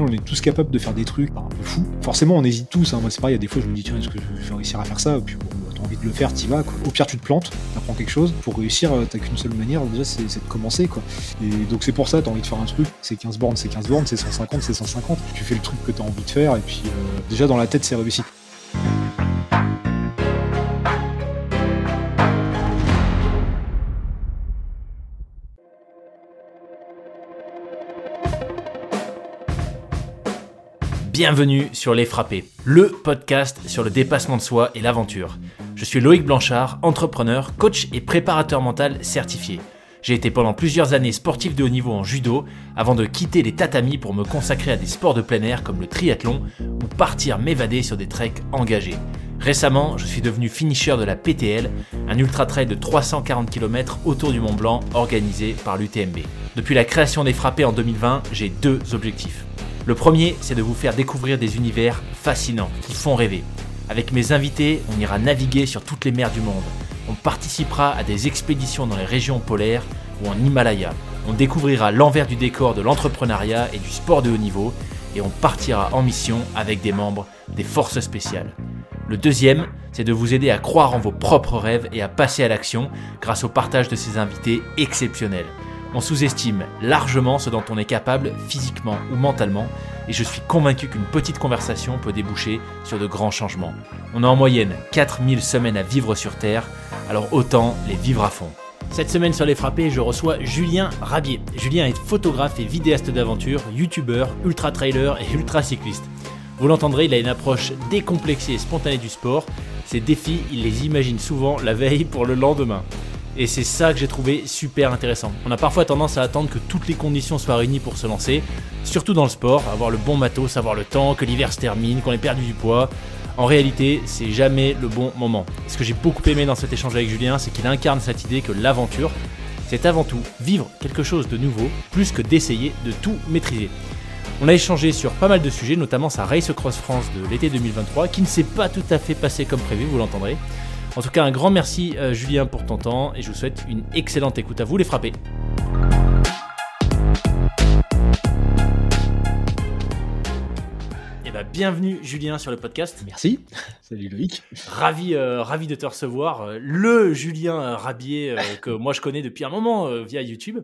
on est tous capables de faire des trucs un peu fous. Forcément, on hésite tous. Hein. Moi, c'est pareil, il y a des fois, je me dis, tiens, est-ce que je vais réussir à faire ça? Puis bon, bah, t'as envie de le faire, t'y vas. Quoi. Au pire, tu te plantes, t'apprends quelque chose. Pour réussir, euh, t'as qu'une seule manière, déjà, c'est de commencer. quoi. Et donc, c'est pour ça, t'as envie de faire un truc. C'est 15 bornes, c'est 15 bornes, c'est 150, c'est 150. Tu fais le truc que t'as envie de faire, et puis euh, déjà, dans la tête, c'est réussi. Bienvenue sur Les Frappés, le podcast sur le dépassement de soi et l'aventure. Je suis Loïc Blanchard, entrepreneur, coach et préparateur mental certifié. J'ai été pendant plusieurs années sportif de haut niveau en judo avant de quitter les tatamis pour me consacrer à des sports de plein air comme le triathlon ou partir m'évader sur des treks engagés. Récemment, je suis devenu finisher de la PTL, un ultra trail de 340 km autour du Mont Blanc organisé par l'UTMB. Depuis la création des frappés en 2020, j'ai deux objectifs. Le premier, c'est de vous faire découvrir des univers fascinants qui font rêver. Avec mes invités, on ira naviguer sur toutes les mers du monde. On participera à des expéditions dans les régions polaires ou en Himalaya. On découvrira l'envers du décor de l'entrepreneuriat et du sport de haut niveau et on partira en mission avec des membres des forces spéciales. Le deuxième, c'est de vous aider à croire en vos propres rêves et à passer à l'action grâce au partage de ces invités exceptionnels. On sous-estime largement ce dont on est capable physiquement ou mentalement, et je suis convaincu qu'une petite conversation peut déboucher sur de grands changements. On a en moyenne 4000 semaines à vivre sur Terre, alors autant les vivre à fond. Cette semaine sur Les Frappés, je reçois Julien Rabier. Julien est photographe et vidéaste d'aventure, youtubeur, ultra-trailer et ultra-cycliste. Vous l'entendrez, il a une approche décomplexée et spontanée du sport. Ses défis, il les imagine souvent la veille pour le lendemain. Et c'est ça que j'ai trouvé super intéressant. On a parfois tendance à attendre que toutes les conditions soient réunies pour se lancer, surtout dans le sport, avoir le bon matos, avoir le temps, que l'hiver se termine, qu'on ait perdu du poids. En réalité, c'est jamais le bon moment. Ce que j'ai beaucoup aimé dans cet échange avec Julien, c'est qu'il incarne cette idée que l'aventure, c'est avant tout vivre quelque chose de nouveau, plus que d'essayer de tout maîtriser. On a échangé sur pas mal de sujets, notamment sa Race Cross France de l'été 2023, qui ne s'est pas tout à fait passé comme prévu, vous l'entendrez. En tout cas, un grand merci euh, Julien pour ton temps et je vous souhaite une excellente écoute à vous les frappés. Eh ben, bienvenue Julien sur le podcast. Merci. Salut Loïc. Ravi, euh, ravi de te recevoir. Euh, le Julien Rabier que moi je connais depuis un moment via YouTube.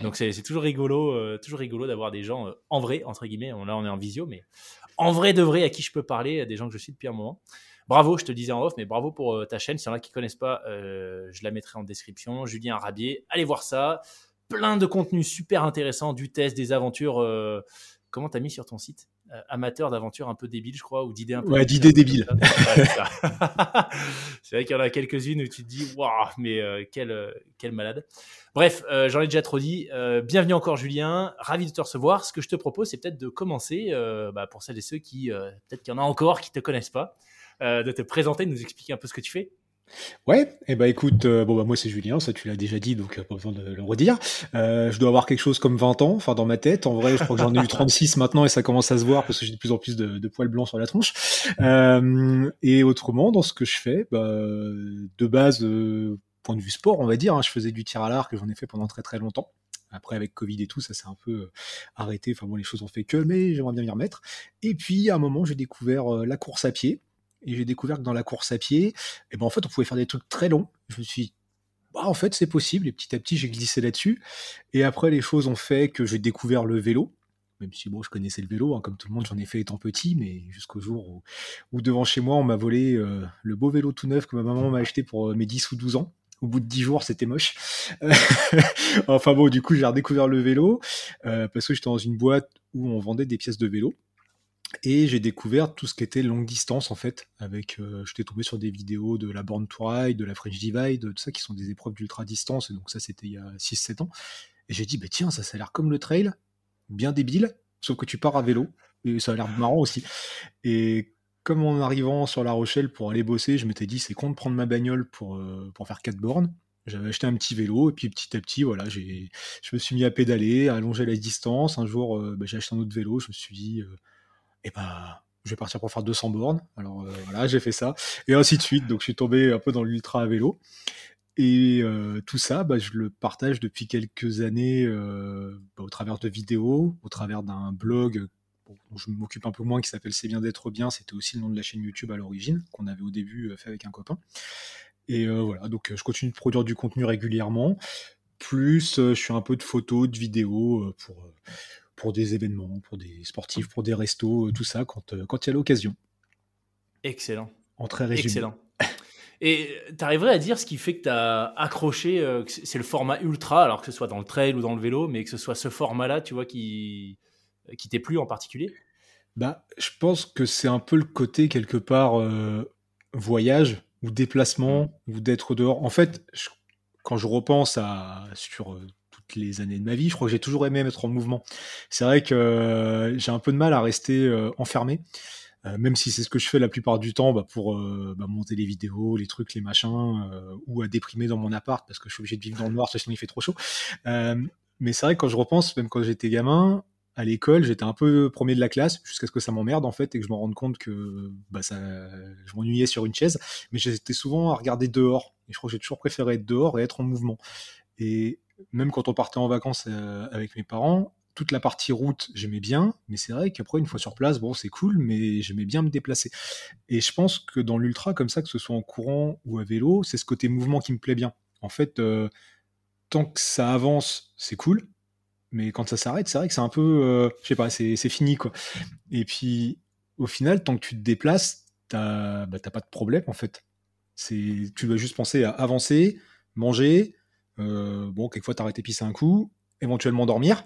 Donc c'est toujours rigolo, toujours rigolo d'avoir des gens en vrai entre guillemets. Là on est en visio, mais en vrai de vrai à qui je peux parler, des gens que je suis depuis un moment. Bravo, je te le disais en off, mais bravo pour euh, ta chaîne. S'il y en a qui ne connaissent pas, euh, je la mettrai en description. Julien Rabier, allez voir ça. Plein de contenus super intéressants, du test, des aventures. Euh, comment t'as mis sur ton site? Amateur d'aventures un peu débiles, je crois, ou d'idées un peu. Ouais, d'idées débiles. c'est vrai qu'il y en a quelques-unes où tu te dis, waouh, mais quel, quel malade. Bref, j'en ai déjà trop dit. bienvenue encore, Julien. Ravi de te recevoir. Ce que je te propose, c'est peut-être de commencer, bah, pour celles et ceux qui, peut-être qu'il y en a encore qui ne te connaissent pas. Euh, de te présenter, de nous expliquer un peu ce que tu fais. Ouais, et eh ben écoute, euh, bon bah moi c'est Julien, ça tu l'as déjà dit, donc euh, pas besoin de le redire. je dois avoir quelque chose comme 20 ans, enfin dans ma tête. En vrai, je crois que j'en ai eu 36 maintenant et ça commence à se voir parce que j'ai de plus en plus de, poils blancs sur la tronche. et autrement, dans ce que je fais, bah, de base, point de vue sport, on va dire, hein, je faisais du tir à l'arc, j'en ai fait pendant très très longtemps. Après, avec Covid et tout, ça s'est un peu arrêté. Enfin bon, les choses ont fait que, mais j'aimerais bien m'y remettre. Et puis, à un moment, j'ai découvert la course à pied et j'ai découvert que dans la course à pied, et eh ben en fait, on pouvait faire des trucs très longs. Je me suis dit, bah, en fait, c'est possible. Et petit à petit, j'ai glissé là-dessus. Et après, les choses ont fait que j'ai découvert le vélo. Même si, bon, je connaissais le vélo, hein, comme tout le monde, j'en ai fait étant petit, mais jusqu'au jour où, devant chez moi, on m'a volé euh, le beau vélo tout neuf que ma maman m'a acheté pour euh, mes 10 ou 12 ans. Au bout de 10 jours, c'était moche. enfin bon, du coup, j'ai redécouvert le vélo euh, parce que j'étais dans une boîte où on vendait des pièces de vélo. Et j'ai découvert tout ce qui était longue distance en fait. Avec, euh, j'étais tombé sur des vidéos de la Born to Ride, de la French Divide, tout ça qui sont des épreuves d'ultra distance. Et donc ça c'était il y a 6-7 ans. Et j'ai dit bah tiens ça ça a l'air comme le trail, bien débile, sauf que tu pars à vélo et ça a l'air marrant aussi. Et comme en arrivant sur La Rochelle pour aller bosser, je m'étais dit c'est con de prendre ma bagnole pour, euh, pour faire 4 bornes. J'avais acheté un petit vélo et puis petit à petit, voilà, je me suis mis à pédaler, à allonger la distance. Un jour, euh, bah, j'ai acheté un autre vélo. Je me suis dit, et ben je vais partir pour faire 200 bornes. Alors euh, voilà, j'ai fait ça. Et ainsi de suite. Donc je suis tombé un peu dans l'ultra à vélo. Et euh, tout ça, bah, je le partage depuis quelques années euh, bah, au travers de vidéos, au travers d'un blog je m'occupe un peu moins, qui s'appelle C'est bien d'être bien. C'était aussi le nom de la chaîne YouTube à l'origine, qu'on avait au début fait avec un copain. Et voilà, donc je continue de produire du contenu régulièrement. Plus je fais un peu de photos, de vidéos pour, pour des événements, pour des sportifs, pour des restos, tout ça, quand il y a l'occasion. Excellent. En très résumé. Excellent. Et tu arriverais à dire ce qui fait que tu as accroché, euh, c'est le format ultra, alors que ce soit dans le trail ou dans le vélo, mais que ce soit ce format-là, tu vois, qui, qui t'est plu en particulier? Bah, Je pense que c'est un peu le côté, quelque part, euh, voyage ou déplacement mmh. ou d'être dehors. En fait, quand je repense à, sur euh, les années de ma vie, je crois que j'ai toujours aimé être en mouvement. C'est vrai que j'ai un peu de mal à rester enfermé. Euh, même si c'est ce que je fais la plupart du temps bah, pour euh, bah, monter les vidéos, les trucs, les machins, euh, ou à déprimer dans mon appart parce que je suis obligé de vivre dans le noir, sinon il fait trop chaud. mais c'est vrai que quand je repense, même quand j'étais gamin, à l'école, j'étais un peu premier de la classe jusqu'à ce que ça m'emmerde en fait et que je me rende compte que bah, je m'ennuyais sur une chaise. Mais j'étais souvent à regarder dehors. Et je crois que j'ai toujours préféré être dehors et être en mouvement. Et même quand on partait en vacances avec mes parents, toute la partie route, j'aimais bien, mais c'est vrai qu'après, une fois sur place, bon, c'est cool, mais j'aimais bien me déplacer. Et je pense que dans l'ultra, comme ça, que ce soit en courant ou à vélo, c'est ce côté mouvement qui me plaît bien. En fait, euh, tant que ça avance, c'est cool, mais quand ça s'arrête, c'est vrai que c'est un peu, euh, je sais pas, c'est fini, quoi. Et puis, au final, tant que tu te déplaces, t'as bah, pas de problème, en fait. Tu dois juste penser à avancer, manger, euh, bon, quelquefois t'arrêter pisser un coup, éventuellement dormir.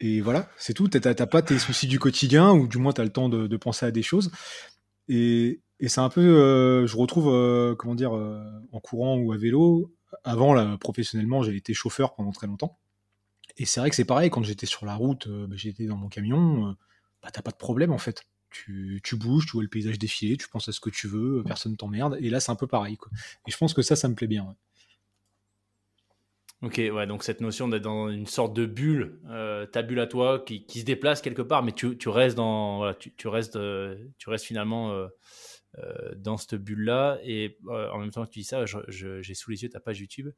Et voilà, c'est tout. T'as pas tes soucis du quotidien, ou du moins t'as le temps de, penser à des choses. Et, c'est un peu, euh, je retrouve, euh, comment dire, euh, en courant ou à vélo. Avant, là, professionnellement, j'ai été chauffeur pendant très longtemps. Et c'est vrai que c'est pareil, quand j'étais sur la route, bah, j'étais dans mon camion, bah, t'as pas de problème en fait. Tu, tu, bouges, tu vois le paysage défiler, tu penses à ce que tu veux, personne t'emmerde. Et là, c'est un peu pareil. Quoi. Et je pense que ça, ça me plaît bien. Ok, ouais, donc cette notion d'être dans une sorte de bulle, euh, ta bulle à toi, qui, qui, se déplace quelque part, mais tu, tu restes dans, voilà, tu, tu restes, euh, tu restes finalement euh, dans cette bulle-là. Et en même temps que tu dis ça, j'ai sous les yeux ta page YouTube.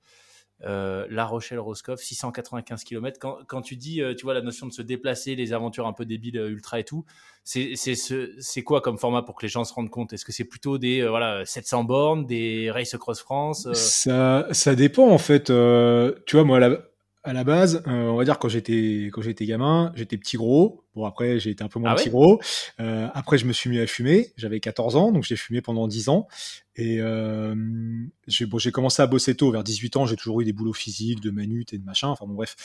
Euh, La Rochelle-Roscoff, 695 km. Quand, tu dis, euh, tu vois, la notion de se déplacer, les aventures un peu débiles, euh, ultra et tout, c'est ce, quoi comme format pour que les gens se rendent compte? Est-ce que c'est plutôt des voilà 700 bornes, des Race Cross France ça, ça dépend en fait. tu vois, moi, la, à la base, on va dire j'étais quand j'étais gamin, j'étais petit gros. Bon après j'ai été un peu moins ah petit gros. Euh, après je me suis mis à fumer. J'avais 14 ans, donc j'ai fumé pendant 10 ans. Et euh, j'ai bon, commencé à bosser tôt, vers 18 ans. J'ai toujours eu des boulots physiques, de manut et de machin. Enfin bon bref.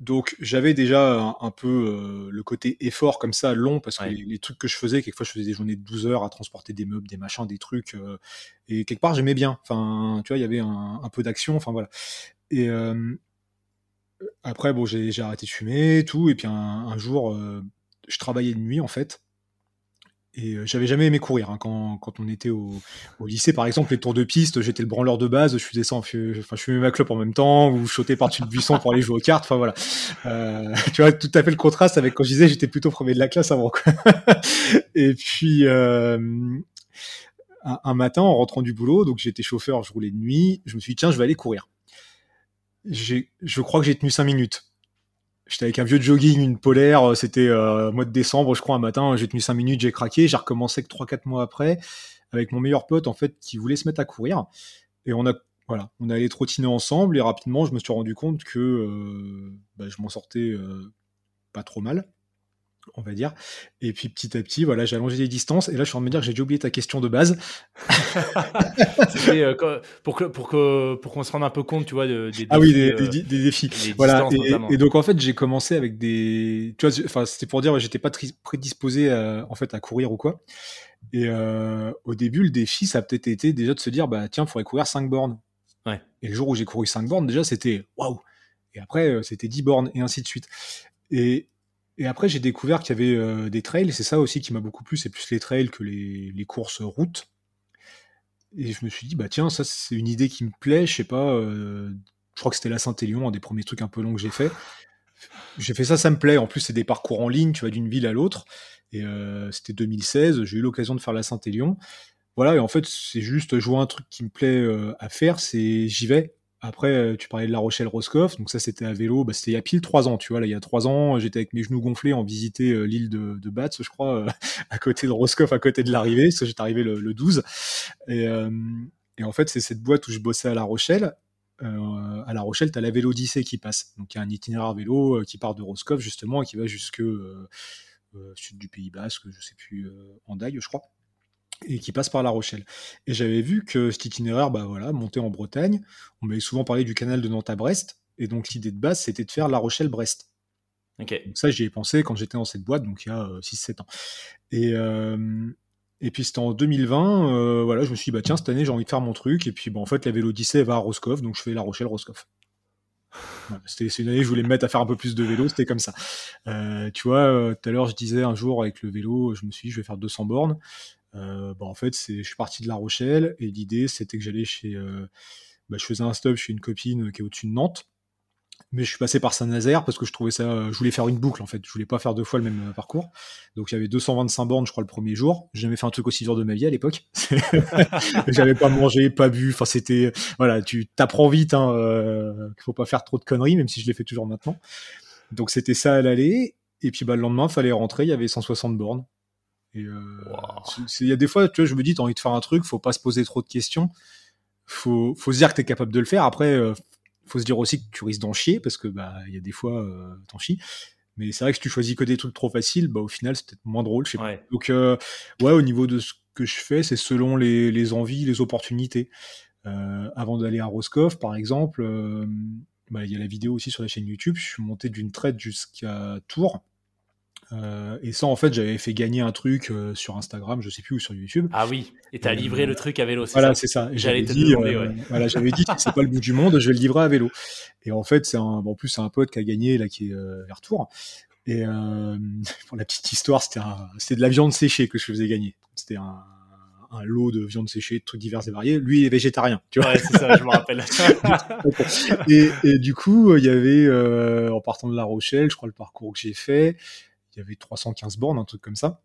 Donc j'avais déjà un, peu euh, le côté effort comme ça long parce que les, trucs que je faisais, quelquefois je faisais des journées de 12 heures à transporter des meubles, des machins, des trucs. Euh, et quelque part j'aimais bien. Enfin tu vois il y avait un, un peu d'action. Enfin voilà. Et après, bon, j'ai arrêté de fumer, tout, et puis un, jour, euh, je travaillais de nuit, en fait, et euh, j'avais jamais aimé courir. Hein, quand, quand, on était au, au, lycée, par exemple, les tours de piste, j'étais le branleur de base, je faisais ça, enfin, je fumais ma clope en même temps, ou je sautais par-dessus le buisson pour aller jouer aux cartes, enfin voilà. Euh, tu vois, tout à fait le contraste avec quand je disais j'étais plutôt premier de la classe avant. Quoi. et puis, euh, un, un, matin, en rentrant du boulot, donc j'étais chauffeur, je roulais de nuit, je me suis dit, tiens, je vais aller courir je crois que j'ai tenu 5 minutes. J'étais avec un vieux jogging, une polaire, euh, c'était euh, mois de décembre, je crois, un matin, j'ai tenu 5 minutes, j'ai craqué, j'ai recommencé que 3-4 mois après, avec mon meilleur pote, en fait, qui voulait se mettre à courir. Et on a, voilà, on allé trottiner ensemble, et rapidement, je me suis rendu compte que euh, bah, je m'en sortais pas trop mal on va dire. Et puis petit à petit, voilà, j'ai allongé les distances. Et là, je suis en train de me dire que j'ai déjà oublié ta question de base. Euh, pour que pour que pour qu'on se rende un peu compte, tu vois, des défis. Ah oui, des, euh, défis. voilà. Et, donc en fait, j'ai commencé avec des, tu vois, enfin c'était pour dire, j'étais pas prédisposé à, en fait à courir ou quoi. Et euh, au début, le défi, ça a peut-être été déjà de se dire, bah tiens, il faudrait courir 5 bornes. Ouais. Et le jour où j'ai couru 5 bornes, déjà, c'était waouh. Et après, c'était 10 bornes et ainsi de suite. Et, et après, j'ai découvert qu'il y avait euh, des trails, c'est ça aussi qui m'a beaucoup plu, c'est plus les trails que les, courses routes. Et je me suis dit, bah tiens, ça c'est une idée qui me plaît, je sais pas, euh, je crois que c'était la Saint-Élion, un des premiers trucs un peu longs que j'ai fait. J'ai fait ça, ça me plaît. En plus, c'est des parcours en ligne, tu vas d'une ville à l'autre. Et euh, c'était 2016, j'ai eu l'occasion de faire la Saint-Élion. Voilà, et en fait, c'est juste, jouer un truc qui me plaît à faire, c'est j'y vais. Après, tu parlais de La Rochelle-Roscoff, donc ça c'était à vélo, bah, c'était il y a pile trois ans, tu vois, là il y a trois ans, j'étais avec mes genoux gonflés en visiter l'île de, de Bats, je crois, à côté de Roscoff, à côté de l'arrivée, parce j'étais arrivé le, le 12. Et, en fait, c'est cette boîte où je bossais à La Rochelle, euh, à La Rochelle, tu as la Vélodyssée qui passe. Donc il y a un itinéraire vélo euh, qui part de Roscoff justement et qui va jusque euh, sud du Pays Basque, je sais plus, Andaille, je crois et qui passe par La Rochelle. Et j'avais vu que cet itinéraire, bah voilà, monté en Bretagne, on m'avait souvent parlé du canal de Nantes à Brest, et donc l'idée de base, c'était de faire La Rochelle-Brest. Ok. Donc ça, j'y ai pensé quand j'étais dans cette boîte, donc il y a 6-7 ans. Et, et puis c'était en 2020, euh, voilà, je me suis dit, bah tiens, cette année j'ai envie de faire mon truc. Et puis bah, en fait, la Vélodyssée va à Roscoff, donc je fais La Rochelle-Roscoff. c'était c'est une année, je voulais me mettre à faire un peu plus de vélo, c'était comme ça. Euh, tu vois, euh, tout à l'heure, je disais un jour avec le vélo, je me suis dit, je vais faire 200 bornes. Euh, bah, en fait, je suis parti de La Rochelle et l'idée, c'était que j'allais chez. Euh, bah, je faisais un stop chez une copine qui est au-dessus de Nantes mais je suis passé par Saint-Nazaire parce que je trouvais ça, je voulais faire une boucle en fait, je voulais pas faire deux fois le même euh, parcours. Donc il y avait 225 bornes, je crois, le premier jour. J'ai jamais fait un truc aussi dur de ma vie à l'époque. J'avais pas mangé, pas bu. Enfin, c'était, voilà, tu t'apprends vite, hein, euh, faut pas faire trop de conneries, même si je les fais toujours maintenant. Donc c'était ça à l'aller. Et puis bah, le lendemain, fallait rentrer, il y avait 160 bornes. Et euh, il y a des fois, tu vois, je me dis, t'as envie de faire un truc, faut pas se poser trop de questions. Faut, faut se dire que t'es capable de le faire. Après, euh, faut se dire aussi que tu risques d'en chier parce que bah il y a des fois euh, t'en chies. Mais c'est vrai que si tu choisis que des trucs trop faciles, bah au final c'est peut-être moins drôle. Je sais pas. Donc euh, ouais, au niveau de ce que je fais, c'est selon les, les, envies, les opportunités. Euh, avant d'aller à Roscoff, par exemple, euh, bah, il y a la vidéo aussi sur la chaîne YouTube. Je suis monté d'une traite jusqu'à Tours. Euh, et ça, en fait, j'avais fait gagner un truc euh, sur Instagram, je sais plus, ou sur YouTube. Ah oui, et t'as livré le truc à vélo, Voilà, c'est ça. J'allais te dit, demander, ouais. Voilà, j'avais dit, c'est pas le bout du monde, je vais le livrer à vélo. Et en fait, c'est un, bon, en plus, c'est un pote qui a gagné, là, qui est vers Tours. Et euh, pour la petite histoire, c'était, c'était de la viande séchée que je faisais gagner. C'était un, un lot de viande séchée, de trucs divers et variés. Lui, il est végétarien, tu vois. Ouais, c'est ça, je me rappelle. et, et, du coup, il y avait, euh, en partant de La Rochelle, je crois le parcours que j'ai fait, y avait 315 bornes, un truc comme ça.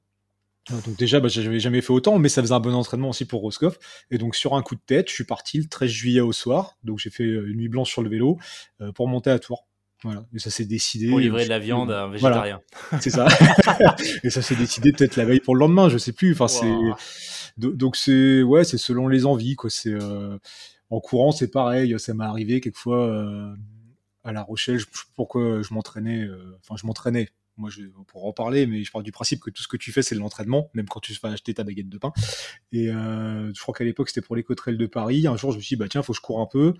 Donc déjà, bah, j'avais jamais fait autant, mais ça faisait un bon entraînement aussi pour Roscoff. Et donc sur un coup de tête, je suis parti le 13 juillet au soir. Donc j'ai fait une nuit blanche sur le vélo euh, pour monter à Tours. Voilà. Et ça s'est décidé. Pour livrer de la viande à un végétarien. Voilà. C'est ça. et ça s'est décidé peut-être la veille pour le lendemain, je sais plus. Enfin wow. c'est donc c'est ouais, c'est selon les envies quoi. C'est euh... en courant, c'est pareil. Ça m'est arrivé quelquefois euh... à La Rochelle. Je... pourquoi je m'entraînais. euh, Enfin, je m'entraînais moi je pour en parler mais je parle du principe que tout ce que tu fais c'est de l'entraînement même quand tu vas acheter ta baguette de pain. Et euh, je crois qu'à l'époque c'était pour les trail de Paris. Un jour je me suis dit bah tiens faut que je cours un peu.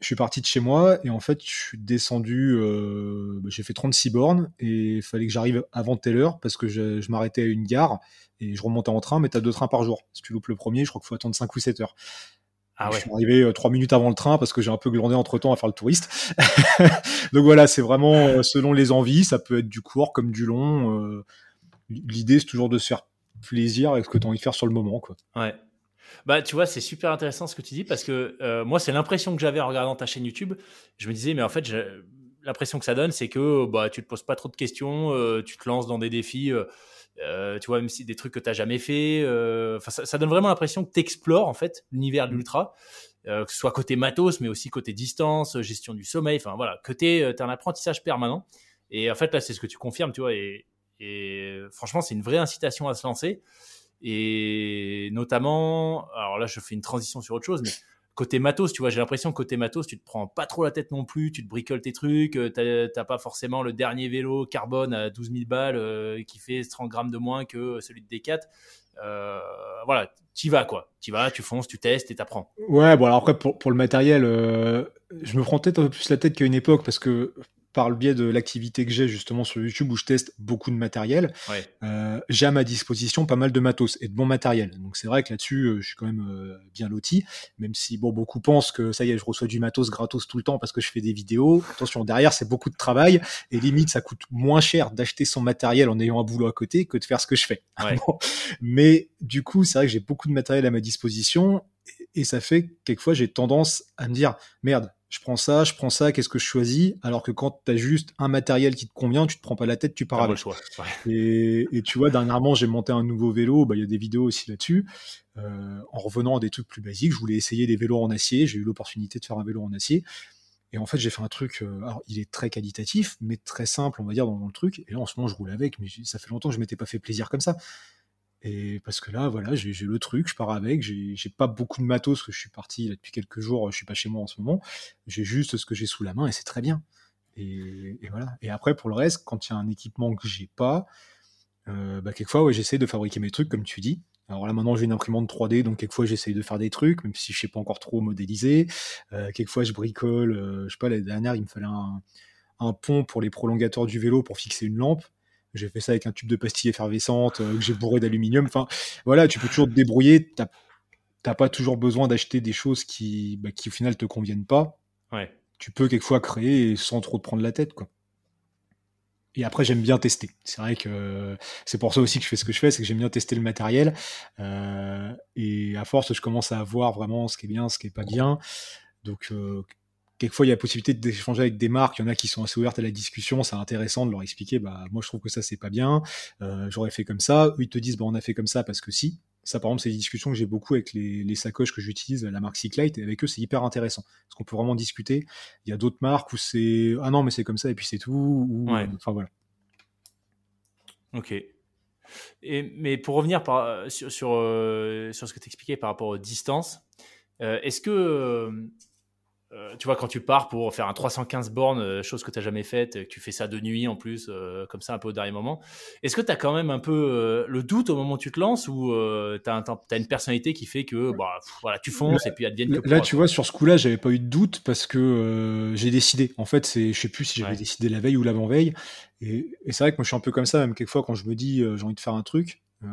Je suis parti de chez moi et en fait je suis descendu euh, bah, j'ai fait 36 bornes et il fallait que j'arrive avant telle heure parce que je, je m'arrêtais à une gare et je remontais en train mais t'as deux trains par jour. Si tu loupes le premier je crois qu'il faut attendre 5 ou 7 heures ah ouais. Je suis arrivé euh, trois minutes avant le train parce que j'ai un peu glandé entre temps à faire le touriste. Donc voilà, c'est vraiment euh, selon les envies. Ça peut être du court comme du long. Euh, L'idée, c'est toujours de se faire plaisir avec ce que tu as envie de faire sur le moment. Quoi. Ouais. Bah, tu vois, c'est super intéressant ce que tu dis parce que euh, moi, c'est l'impression que j'avais en regardant ta chaîne YouTube. Je me disais, mais en fait, l'impression que ça donne, c'est que bah, tu te poses pas trop de questions, euh, tu te lances dans des défis. Euh, tu vois, même si des trucs que tu n'as jamais fait. Euh, ça, ça, donne vraiment l'impression que tu explores en fait l'univers de l'ultra, euh, que ce soit côté matos, mais aussi côté distance, gestion du sommeil. Enfin voilà, que tu es, un apprentissage permanent. Et en fait, là, c'est ce que tu confirmes, tu vois. Et, et franchement, c'est une vraie incitation à se lancer. Et notamment, alors là, je fais une transition sur autre chose, mais côté matos, tu vois, j'ai l'impression que côté matos, tu te prends pas trop la tête non plus, tu te bricoles tes trucs, t'as pas forcément le dernier vélo carbone à 12 000 balles euh, qui fait 30 grammes de moins que celui de D4. Euh, voilà, tu vas quoi, tu vas, tu fonces, tu testes et t'apprends. Ouais, bon alors après pour, pour le matériel, euh, je me prends peut-être un peu plus la tête qu'à une époque parce que par le biais de l'activité que j'ai justement sur YouTube où je teste beaucoup de matériel, ouais. euh, j'ai à ma disposition pas mal de matos et de bon matériel. Donc c'est vrai que là-dessus, euh, je suis quand même euh, bien loti, même si bon beaucoup pensent que ça y est, je reçois du matos gratos tout le temps parce que je fais des vidéos. Attention, derrière c'est beaucoup de travail et limite ça coûte moins cher d'acheter son matériel en ayant un boulot à côté que de faire ce que je fais. Ouais. Mais du coup, c'est vrai que j'ai beaucoup de matériel à ma disposition et ça fait que quelquefois j'ai tendance à me dire merde je prends ça, je prends ça, qu'est-ce que je choisis? Alors que quand tu as juste un matériel qui te convient, tu te prends pas la tête, tu pars avec. choix. Et, tu vois, dernièrement, j'ai monté un nouveau vélo, bah, il y a des vidéos aussi là-dessus. Euh, en revenant à des trucs plus basiques, je voulais essayer des vélos en acier, j'ai eu l'opportunité de faire un vélo en acier. Et en fait, j'ai fait un truc, euh, alors il est très qualitatif, mais très simple, on va dire, dans, le truc. Et là, en ce moment, je roule avec, mais ça fait longtemps que je m'étais pas fait plaisir comme ça. Et parce que là, voilà, j'ai le truc, je pars avec, j'ai pas beaucoup de matos, parce que je suis parti depuis quelques jours, je suis pas chez moi en ce moment. J'ai juste ce que j'ai sous la main et c'est très bien. Et, voilà. Et après, pour le reste, quand il y a un équipement que j'ai pas, euh, bah, quelquefois, ouais, j'essaie de fabriquer mes trucs, comme tu dis. Alors là, maintenant, j'ai une imprimante 3D, donc quelquefois, j'essaye de faire des trucs, même si je sais pas encore trop modéliser. Euh, quelquefois, je bricole. Euh, je sais pas, l'année dernière, il me fallait un pont pour les prolongateurs du vélo pour fixer une lampe. J'ai fait ça avec un tube de pastilles effervescentes euh, que j'ai bourré d'aluminium. Enfin, voilà, tu peux toujours te débrouiller. T'as pas toujours besoin d'acheter des choses qui, bah, qui au final te conviennent pas. Ouais. Tu peux quelquefois créer sans trop te prendre la tête, quoi. Et après, j'aime bien tester. C'est vrai que c'est pour ça aussi que je fais ce que je fais, c'est que j'aime bien tester le matériel. Euh, et à force, je commence à voir vraiment ce qui est bien, ce qui est pas bien. Donc, euh, quelquefois il y a la possibilité d'échanger avec des marques, il y en a qui sont assez ouvertes à la discussion, c'est intéressant de leur expliquer, bah moi je trouve que ça c'est pas bien, euh, j'aurais fait comme ça, eux ils te disent bah on a fait comme ça parce que si. Ça par exemple c'est des discussions que j'ai beaucoup avec les, les sacoches que j'utilise, la marque Cyclite, et avec eux c'est hyper intéressant, parce qu'on peut vraiment discuter. Il y a d'autres marques où c'est ah non mais c'est comme ça et puis c'est tout, ou enfin voilà. Ok. Et, mais pour revenir par, euh, sur, sur, euh, sur ce que tu expliquais par rapport aux distances, est-ce que euh, tu vois, quand tu pars pour faire un 315 bornes, euh, chose que tu n'as jamais faite, que tu fais ça de nuit en plus, euh, comme ça un peu au dernier moment, est-ce que tu as quand même un peu le doute au moment où tu te lances ou tu as, une personnalité qui fait que bah, voilà, tu fonces et puis advienne que Là, tu vois, sur ce coup-là, j'avais pas eu de doute parce que j'ai décidé. En fait, je sais plus si j'avais décidé la veille ou l'avant-veille. Et, c'est vrai que moi, je suis un peu comme ça, même quelquefois, quand je me dis j'ai envie de faire un truc. tu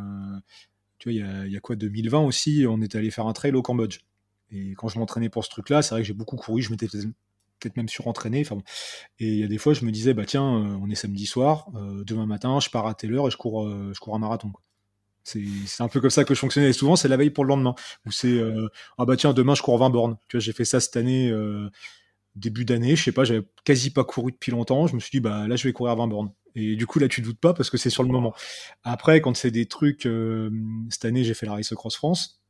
vois, il y a, y a quoi, 2020 aussi, on est allé faire un trail au Cambodge. Et quand je m'entraînais pour ce truc-là, c'est vrai que j'ai beaucoup couru, je m'étais peut-être même surentraîné. Enfin, et il y a des fois, je me disais, bah tiens, euh, on est samedi soir, euh, demain matin, je pars à telle heure et je cours, euh, je cours un marathon. C'est un peu comme ça que je fonctionnais. Et souvent, c'est la veille pour le lendemain. Ou c'est, ah bah tiens, demain, je cours 20 bornes. Tu vois, j'ai fait ça cette année, début d'année, je sais pas, j'avais quasi pas couru depuis longtemps. Je me suis dit, bah là, je vais courir 20 bornes. Et du coup, là, tu doutes pas parce que c'est sur le moment. Après, quand c'est des trucs, cette année, j'ai fait la Race Cross France.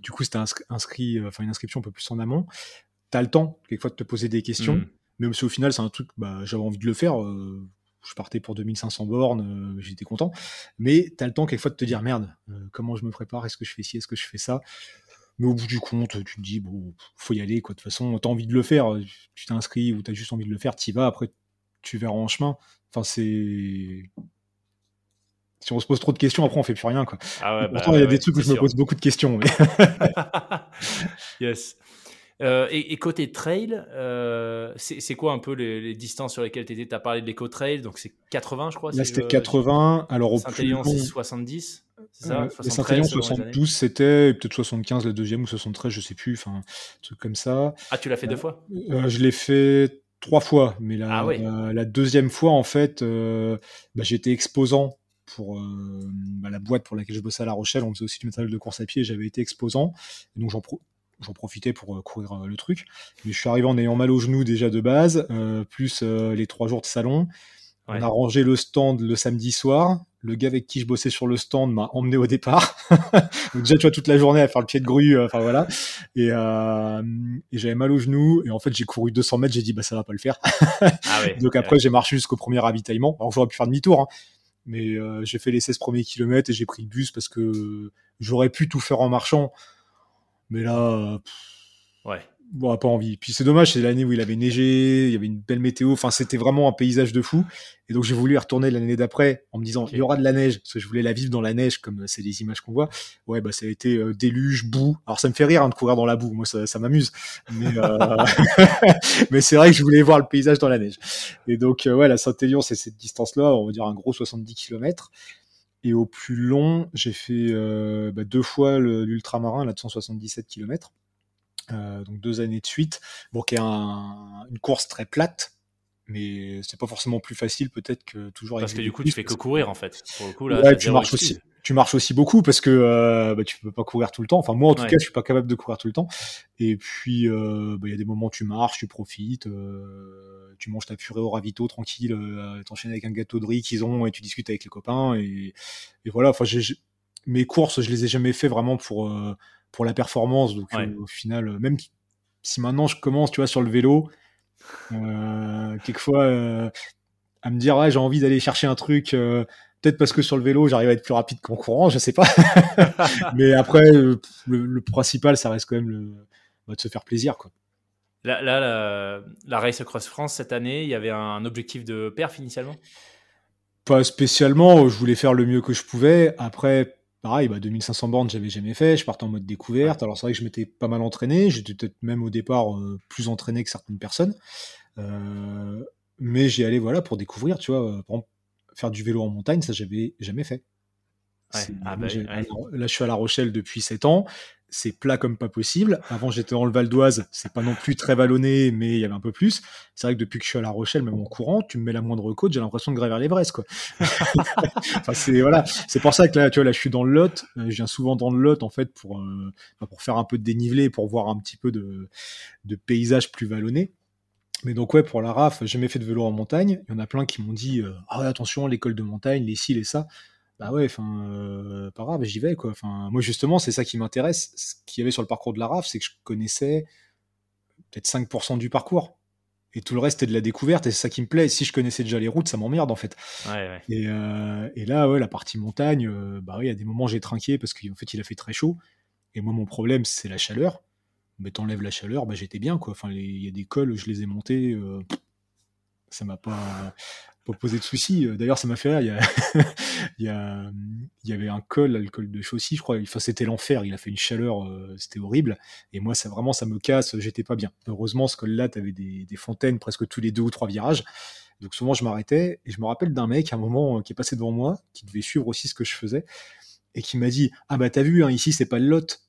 Du coup, c'était inscrit, euh, enfin une inscription un peu plus en amont. Tu as le temps, quelquefois, de te poser des questions. Mm. Même si au final, c'est un truc, bah, j'avais envie de le faire. Euh, je partais pour 2500 bornes, euh, j'étais content. Mais tu as le temps, quelquefois, de te dire merde, comment je me prépare? Est-ce que je fais ci? Est-ce que je fais ça? Mais au bout du compte, tu te dis, bon, faut y aller, quoi. De toute façon, tu as envie de le faire, tu t'es inscrit ou tu as juste envie de le faire, tu y vas, après, tu verras en chemin. Enfin, c'est si on se pose trop de questions, après on fait plus rien. Quoi. Ah Pourtant, il y a bah des trucs où je me pose beaucoup de questions. yes. Euh, et, côté trail, euh, c'est quoi un peu les, distances sur lesquelles tu étais Tu as parlé de l'éco-trail, donc c'est 80, je crois. Là, c'était 80. Alors, au plus long... c'est 70. C'est ça? Saint-Élion, 72, c'était peut-être 75 la deuxième ou 73, je sais plus. Enfin, truc comme ça. Ah, tu l'as fait deux fois? euh, Je l'ai fait trois fois, mais la, ah la, deuxième fois, en fait, bah, j'étais exposant pour euh, bah, la boîte pour laquelle je bossais à La Rochelle, on faisait aussi du matériel de course à pied, j'avais été exposant, donc j'en j'en profitais pour euh, courir euh, le truc. Mais je suis arrivé en ayant mal au genou déjà de base, plus les trois jours de salon. On a rangé le stand le samedi soir. Le gars avec qui je bossais sur le stand m'a emmené au départ. Donc déjà, tu vois, toute la journée à faire le pied de grue, enfin voilà. Et, et j'avais mal au genou. Et en fait, j'ai couru 200 mètres. J'ai dit, bah ça va pas le faire. Ah Donc après, j'ai marché jusqu'au premier ravitaillement. Alors j'aurais pu faire demi-tour, hein. Mais euh, j'ai fait les 16 premiers kilomètres et j'ai pris le bus parce que j'aurais pu tout faire en marchant. Mais là, ouais. Bon, pas envie. Puis c'est dommage, c'est l'année où il avait neigé, il y avait une belle météo. Enfin, c'était vraiment un paysage de fou. Et donc j'ai voulu y retourner l'année d'après en me disant il y aura de la neige parce que je voulais la vivre dans la neige comme c'est les images qu'on voit. Ouais, bah ça a été euh, déluge, boue. Alors ça me fait rire hein, de courir dans la boue. Moi, ça, ça m'amuse. Mais, euh... mais c'est vrai que je voulais voir le paysage dans la neige. Et donc euh, ouais, la Saint-Élion, c'est cette distance-là, on va dire un gros 70 km. Et au plus long, j'ai fait euh, bah, deux fois l'ultramarin, là de 177 km. Donc deux années de suite. Bon, qui est un, une course très plate, mais c'est pas forcément plus facile peut-être que toujours parce que du coup tu fais que courir en fait pour le coup là ouais, tu marches aussi tu marches aussi beaucoup parce que euh, bah, tu peux pas courir tout le temps. Enfin, moi, en tout cas, je suis pas capable de courir tout le temps. Et puis, euh, bah, il y a des moments où tu marches, tu profites, euh, tu manges ta purée au ravito tranquille, euh, t'enchaînes avec un gâteau de riz qu'ils ont et tu discutes avec les copains. Et, et voilà. Enfin, mes courses, je les ai jamais fait vraiment pour euh, pour la performance. Donc, euh, au final, même si maintenant je commence, tu vois, sur le vélo, quelquefois à me dire ouais j'ai envie d'aller chercher un truc euh, peut-être parce que sur le vélo j'arrive à être plus rapide qu'en courant je sais pas. Mais après le, le, principal ça reste quand même le, bah, de se faire plaisir quoi. Là, là la, la, Race Across France cette année il y avait un objectif de perf initialement? Pas spécialement. Je voulais faire le mieux que je pouvais. Après pareil, bah 2500 bornes, j'avais jamais fait. Je partais en mode découverte. Alors c'est vrai que je m'étais pas mal entraîné. J'étais peut-être même au départ euh, plus entraîné que certaines personnes. Euh, mais j'y allais voilà pour découvrir, tu vois, euh, faire du vélo en montagne, ça j'avais jamais fait. Ah bah là, je suis à La Rochelle depuis 7 ans. C'est plat comme pas possible. Avant, j'étais dans le Val d'Oise. C'est pas non plus très vallonné, mais il y avait un peu plus. C'est vrai que depuis que je suis à La Rochelle, même en courant, tu me mets la moindre côte, j'ai l'impression de gravir l'Everest, quoi. enfin, c'est voilà. C'est pour ça que là, tu vois, là, je suis dans le Lot. Euh, je viens souvent dans le Lot, en fait, pour euh, bah, pour faire un peu de dénivelé, pour voir un petit peu de de paysage plus vallonné. Mais donc ouais, pour la RAF, j'ai jamais fait de vélo en montagne. Il y en a plein qui m'ont dit euh, ah attention l'école de montagne, les ci les ça. Bah ouais, enfin euh, pas grave, j'y vais quoi. Enfin moi justement c'est ça qui m'intéresse. Ce qu'il y avait sur le parcours de la RAF, c'est que je connaissais peut-être 5% du parcours. Et tout le reste, c'était de la découverte, et c'est ça qui me plaît. si je connaissais déjà les routes, ça m'emmerde en fait. Ouais, ouais. Et, euh, et, là, ouais, la partie montagne, euh, bah oui, il y a des moments j'ai trinqué parce qu'en fait, il a fait très chaud. Et moi, mon problème, c'est la chaleur mais t'enlèves la chaleur, bah, j'étais bien quoi. Enfin, il y a des cols, je les ai montés, ça m'a pas, pas posé de soucis. D'ailleurs, ça m'a fait rire. Il y, a, il, y avait un col, le col de Chaussy, je crois. Enfin, c'était l'enfer. Il a fait une chaleur, euh, c'était horrible. Et moi, ça vraiment, ça me casse. J'étais pas bien. Heureusement, ce col-là, t'avais des, des fontaines presque tous les deux ou trois virages. Donc souvent, je m'arrêtais et je me rappelle d'un mec à un moment euh, qui est passé devant moi, qui devait suivre aussi ce que je faisais, et qui m'a dit Ah bah t'as vu, hein, ici c'est pas le lot.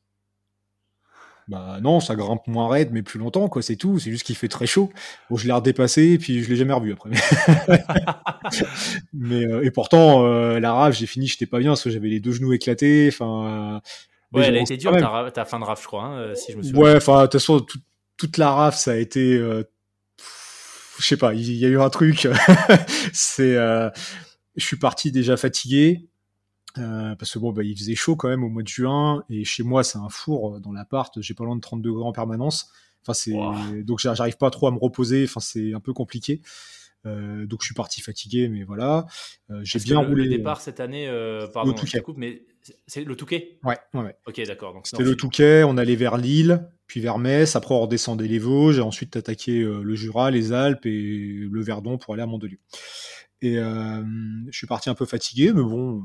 Bah non, ça grimpe moins raide, mais plus longtemps, quoi, c'est tout. C'est juste qu'il fait très chaud. Bon, je l'ai redépassé, puis je l'ai jamais revu après. mais euh, et pourtant, euh, la rave, j'ai fini, j'étais pas bien, parce que j'avais les deux genoux éclatés. Enfin. ouais, elle a été dure ta, ta, fin de rave, je crois, hein, euh, si je me souviens. Ouais, enfin, de toute façon, toute la rave, ça a été, je sais pas, il y, a eu un truc. c'est, je suis parti déjà fatigué. Euh, parce que bon, bah, il faisait chaud quand même au mois de juin, et chez moi, c'est un four euh, dans l'appart, j'ai pas loin de 30 degrés en permanence. Enfin, c'est donc j'arrive pas trop à me reposer. Enfin, c'est un peu compliqué. Euh, donc je suis parti fatigué, mais voilà. Euh, j'ai bien roulé. Le départ cette année, pardon, je coupe, mais c'est le Touquet? Ouais, ouais, ouais. Ok, d'accord. C'était le Touquet. On allait vers Lille, puis vers Metz. Après, on redescendait les Vosges, et ensuite attaqué le Jura, les Alpes et le Verdon pour aller à Mandelieu. Et je suis parti un peu fatigué, mais bon,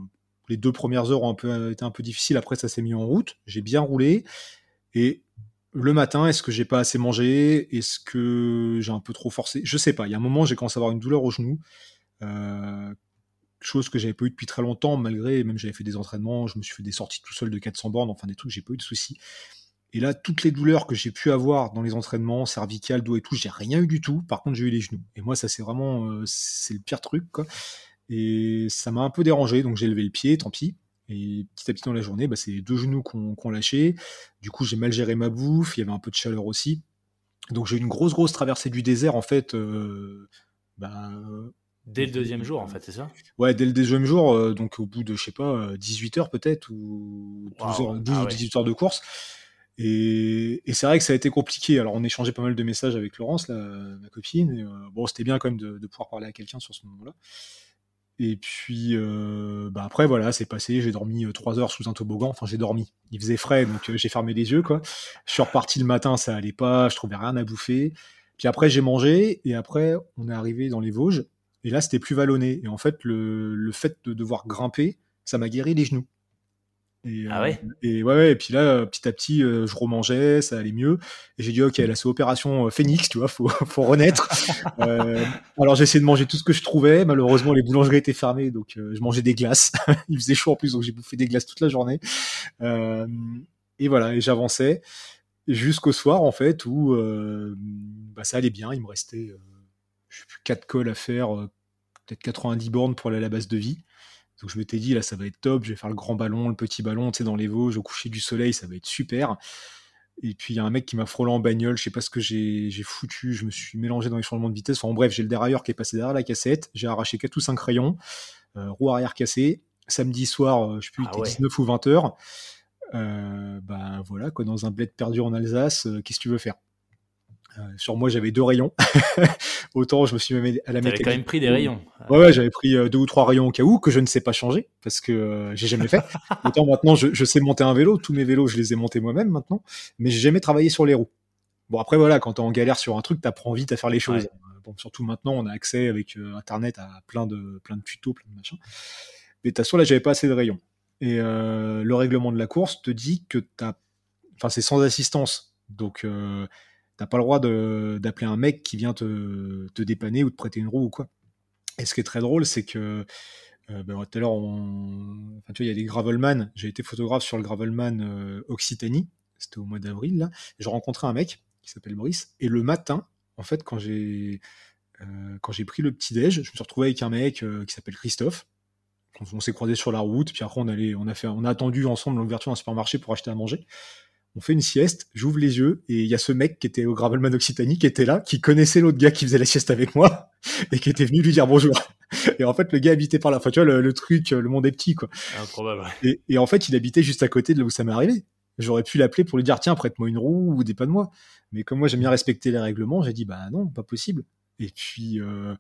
les deux premières heures ont peu, été un peu difficiles. Après, ça s'est mis en route. J'ai bien roulé. Et le matin, est-ce que j'ai pas assez mangé? Est-ce que j'ai un peu trop forcé? Je sais pas. Il y a un moment, j'ai commencé à avoir une douleur au genou. Euh, chose que j'avais pas eu depuis très longtemps, malgré même j'avais fait des entraînements, je me suis fait des sorties tout seul de 400 bornes, enfin des trucs, j'ai pas eu de soucis. Et là, toutes les douleurs que j'ai pu avoir dans les entraînements, cervicales, dos et tout, j'ai rien eu du tout. Par contre, j'ai eu les genoux. Et moi, ça c'est vraiment, euh, c'est le pire truc, quoi. Et ça m'a un peu dérangé, donc j'ai levé le pied, tant pis. Et petit à petit dans la journée, bah, c'est les deux genoux qu'on qu lâché. Du coup, j'ai mal géré ma bouffe, il y avait un peu de chaleur aussi. Donc j'ai eu une grosse, grosse traversée du désert, en fait. Euh, bah, dès le deuxième jour, en fait, c'est ça? Ouais, dès le deuxième jour, euh, donc au bout de, je sais pas, 18 heures peut-être, ou 12, heures, 12 ou 18 heures de course. Et, et c'est vrai que ça a été compliqué. Alors on échangeait pas mal de messages avec Laurence, la, ma copine. Et, euh, bon, c'était bien quand même de, de pouvoir parler à quelqu'un sur ce moment-là. Et puis euh, bah après voilà, c'est passé. J'ai dormi euh, trois heures sous un toboggan. Enfin, j'ai dormi. Il faisait frais, donc euh, j'ai fermé les yeux quoi. Je suis reparti le matin, ça allait pas. Je trouvais rien à bouffer. Puis après j'ai mangé et après on est arrivé dans les Vosges et là c'était plus vallonné. Et en fait le, le fait de devoir grimper, ça m'a guéri les genoux. Et, ah ouais? et ouais, et puis là, petit à petit, je remangeais, ça allait mieux. Et j'ai dit, ok, là, c'est opération Phoenix, tu vois, faut, faut renaître. euh, alors j'ai essayé de manger tout ce que je trouvais. Malheureusement, les boulangeries étaient fermées, donc je mangeais des glaces. Il faisait chaud en plus, donc j'ai bouffé des glaces toute la journée. Euh, et voilà, et j'avançais jusqu'au soir, en fait, où bah, ça allait bien. Il me restait, je sais plus, 4 cols à faire, peut-être 90 bornes pour aller à la base de vie. Donc je m'étais dit, là, ça va être top, je vais faire le grand ballon, le petit ballon, tu sais, dans les Vosges, au coucher du soleil, ça va être super. Et puis il y a un mec qui m'a frôlé en bagnole, je sais pas ce que j'ai foutu, je me suis mélangé dans les changements de vitesse. Enfin bref, j'ai le dérailleur qui est passé derrière la cassette, j'ai arraché 4 ou 5 crayons, euh, roue arrière cassée. Samedi soir, euh, je sais plus, il ah était 19 ou 20 heures. Euh, ben voilà, quoi, dans un bled perdu en Alsace, euh, qu'est-ce que tu veux faire? Sur moi, j'avais deux rayons. Autant je me suis même à la mécanique. quand même pris des rayons. Ouais, ouais j'avais pris euh, deux ou trois rayons au cas où que je ne sais pas changer parce que euh, j'ai jamais fait. Autant maintenant, je, je, sais monter un vélo. Tous mes vélos, je les ai montés moi-même maintenant, mais j'ai jamais travaillé sur les roues. Bon après voilà, quand t'es en galère sur un truc, t'apprends vite à faire les choses. Bon, surtout maintenant, on a accès avec Internet à plein de plein de tutos, plein de machins. Mais de toute façon, là, j'avais pas assez de rayons. Et le règlement de la course te dit que t'as, enfin, c'est sans assistance. Donc T'as pas le droit d'appeler un mec qui vient te, dépanner ou te prêter une roue ou quoi. Et ce qui est très drôle, c'est que euh, ben, tout à l'heure, il y a des gravelman. J'ai été photographe sur le gravelman euh, Occitanie. C'était au mois d'avril. J'ai rencontré un mec qui s'appelle Maurice. Et le matin, en fait, quand j'ai euh, pris le petit déj, je me suis retrouvé avec un mec qui s'appelle Christophe. On, s'est croisé sur la route, puis après on on a attendu ensemble l'ouverture d'un supermarché pour acheter à manger on fait une sieste, j'ouvre les yeux et il y a ce mec qui était au Gravelman Occitanie qui était là, qui connaissait l'autre gars qui faisait la sieste avec moi et qui était venu lui dire bonjour. Et en fait, le gars habitait par là. Enfin, tu vois, le, truc, le monde est petit, quoi. Improbable. Et, et, en fait, il habitait juste à côté de là où ça m'est arrivé. J'aurais pu l'appeler pour lui dire tiens, prête-moi une roue ou dépanne-moi. Mais comme moi, j'aime bien respecter les règlements, j'ai dit bah non, pas possible. Et puis, euh,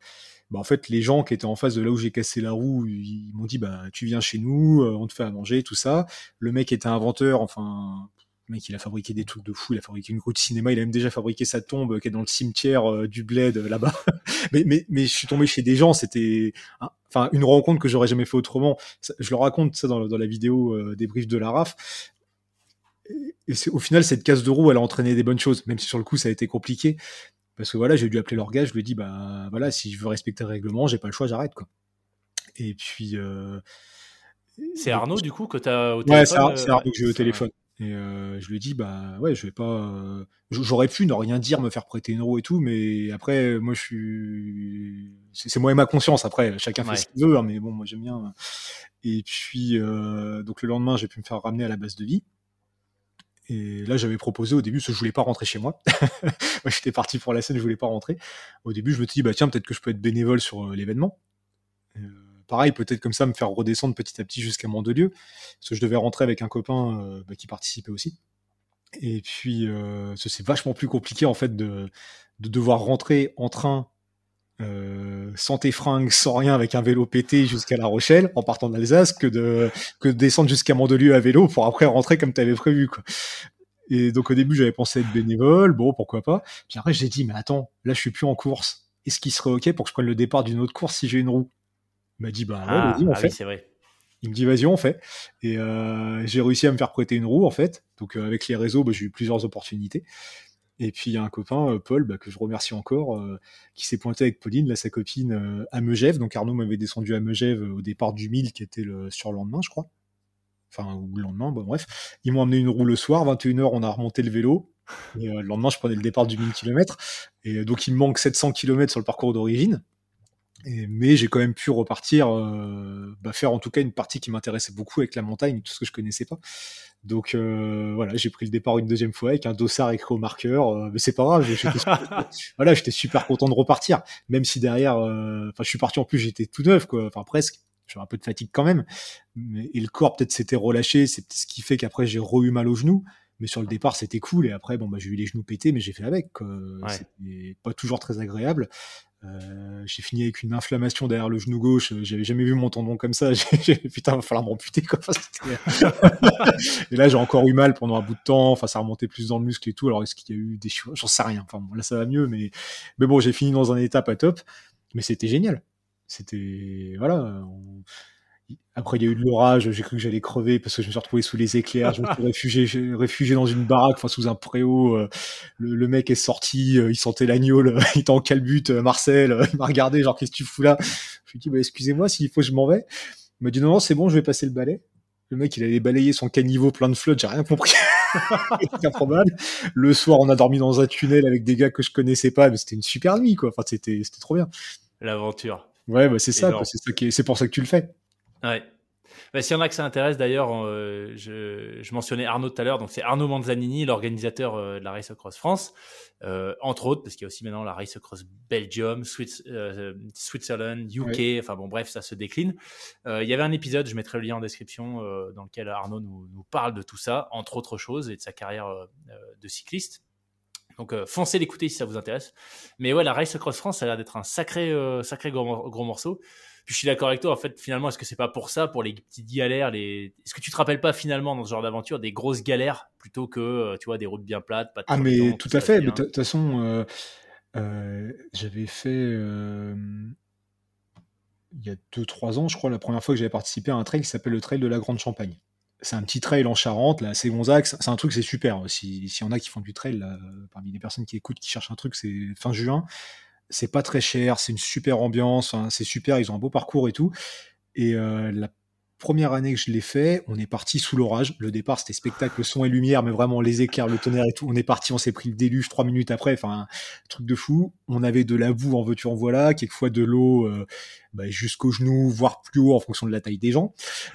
bah en fait, les gens qui étaient en face de là où j'ai cassé la roue, ils m'ont dit bah tu viens chez nous, euh, on te fait à manger, tout ça. Le mec était inventeur, enfin le mec, il a fabriqué des trucs de fou. Il a fabriqué une grue de cinéma. Il a même déjà fabriqué sa tombe euh, qui est dans le cimetière euh, du Bled euh, là-bas. mais, mais, mais je suis tombé chez des gens. C'était, enfin, une rencontre que j'aurais jamais fait autrement. je le raconte ça dans, dans la vidéo des briefs de la RAF. Et au final, cette casse de roue, elle a entraîné des bonnes choses, même si sur le coup, ça a été compliqué. Parce que voilà, j'ai dû appeler leur gars. Je lui ai dit, bah voilà, si je veux respecter le règlement, j'ai pas le choix, j'arrête quoi. Et puis. c'est Arnaud, du coup, que tu as au téléphone Ouais, c'est Arnaud que j'ai au téléphone. Et euh, je lui ai dit, bah ouais, je vais pas. Euh, j'aurais pu ne rien dire, me faire prêter une roue et tout, mais après, moi, je suis. C'est moi et ma conscience. Après, chacun fait ce qu'il veut, hein, mais bon, moi, j'aime bien. Et puis, euh, donc le lendemain, j'ai pu me faire ramener à la base de vie. Et là, j'avais proposé au début, parce que je voulais pas rentrer chez moi. moi, j'étais parti pour la scène, je voulais pas rentrer. Au début, je me suis dit, bah tiens, peut-être que je peux être bénévole sur l'événement pareil, peut-être comme ça me faire redescendre petit à petit jusqu'à Mandelieu, parce que je devais rentrer avec un copain euh, bah, qui participait aussi. Et puis, euh, c'est vachement plus compliqué en fait de, devoir rentrer en train euh, sans tes fringues, sans rien, avec un vélo pété jusqu'à La Rochelle en partant d'Alsace, que de que descendre jusqu'à Mandelieu à vélo pour après rentrer comme tu avais prévu. Et donc au début j'avais pensé être bénévole, bon pourquoi pas. Puis après j'ai dit mais attends, là je suis plus en course. Est-ce qu'il serait ok pour que je prenne le départ d'une autre course si j'ai une roue? Il m'a dit, bah ah, vas-y, on ah fait. c'est vrai. Il me dit, vas-y, on fait. Et euh, j'ai réussi à me faire prêter une roue, en fait. Donc, euh, avec les réseaux, bah, j'ai eu plusieurs opportunités. Et puis, il y a un copain, euh, Paul, bah, que je remercie encore, qui s'est pointé avec Pauline, là, sa copine, à Megève. Donc, Arnaud m'avait descendu à Megève au départ du 1000, qui était le surlendemain, je crois. Enfin, ou le lendemain, bon, bref. Ils m'ont amené une roue le soir, 21h, on a remonté le vélo. Et le lendemain, je prenais le départ du 1000 km. Et donc, il me manque 700 km sur le parcours d'origine mais j'ai quand même pu repartir, euh, bah, faire en tout cas une partie qui m'intéressait beaucoup avec la montagne, tout ce que je connaissais pas. Donc euh, voilà, j'ai pris le départ une deuxième fois avec un dossard écrit au marqueur, euh, mais c'est pas grave. J'étais voilà, j'étais super content de repartir, même si derrière, enfin, je suis parti en plus, j'étais tout neuf, quoi, enfin presque. J'avais un peu de fatigue quand même, mais, et le corps peut-être s'était relâché, c'est ce qui fait qu'après j'ai re eu mal au genou mais sur le départ c'était cool et après bon bah j'ai eu les genoux pétés mais j'ai fait avec c'était pas toujours très agréable euh, j'ai fini avec une inflammation derrière le genou gauche. J'avais jamais vu mon tendon comme ça. J'ai putain, va falloir m'amputer et là, j'ai encore eu mal pendant un bout de temps. Enfin, ça remontait plus dans le muscle et tout. Alors, est-ce qu'il y a eu des choses J'en sais rien. Enfin, là, ça va mieux, mais mais bon, j'ai fini dans un état pas top. Mais c'était génial. C'était voilà. Après, il y a eu de l'orage, j'ai cru que j'allais crever parce que je me suis retrouvé sous les éclairs, je me suis réfugié, réfugié dans une baraque, enfin sous un préau. Euh, le, mec est sorti, euh, il sentait l'agneau, il était en calbute, euh, Marcel, il m'a regardé, genre qu'est-ce que tu fous là? Je lui ai dit, bah, excusez-moi, s'il faut, je m'en vais. Il m'a dit, non, non, c'est bon, je vais passer le balai. Le mec, il allait balayer son caniveau plein de flotte, j'ai rien compris. c'est improbable. Le soir, on a dormi dans un tunnel avec des gars que je connaissais pas, mais c'était une super nuit, quoi. Enfin, c'était, c'était trop bien. L'aventure. Ouais, bah, c'est ça, c'est ça qui c'est pour ça que tu le fais. Ouais. Bah, S'il y en a que ça intéresse, d'ailleurs, euh, je, je, mentionnais Arnaud tout à l'heure. Donc, c'est Arnaud Manzanini, l'organisateur euh, de la Race Across France, euh, entre autres, parce qu'il y a aussi maintenant la Race Across Belgium, Swiss, Switzerland, UK. Oui. Enfin, bon, bref, ça se décline. Il y avait un épisode, je mettrai le lien en description, dans lequel Arnaud nous, nous, parle de tout ça, entre autres choses, et de sa carrière de cycliste. Donc foncez l'écouter si ça vous intéresse. Mais ouais, la Race Across France, ça a l'air d'être un sacré, sacré gros, gros morceau. Puis je suis d'accord avec toi. En fait, finalement, est-ce que c'est pas pour ça, pour les petites galères, les... Est-ce que tu te rappelles pas finalement dans ce genre d'aventure des grosses galères plutôt que euh, tu vois des routes bien plates, pas de Ah mais tout, tout à fait. De toute façon, euh, euh, j'avais fait euh, il y a 2-3 ans, je crois, la première fois que j'avais participé à un trail qui s'appelle le Trail de la Grande Champagne. C'est un petit trail en Charente, là, c'est Gonzague. C'est un truc, c'est super. S'il si y en a qui font du trail, là, parmi les personnes qui écoutent, qui cherchent un truc, c'est fin juin c'est pas très cher, c'est une super ambiance, hein, c'est super, ils ont un beau parcours et tout. Et euh, la première année que je l'ai fait, on est parti sous l'orage. Le départ, c'était spectacle, son et lumière, mais vraiment les éclairs, le tonnerre et tout. On est parti, on s'est pris le déluge trois minutes après, enfin, truc de fou. On avait de la boue en voiture, en voilà, quelquefois de l'eau euh, bah, jusqu'aux genoux, voire plus haut en fonction de la taille des gens.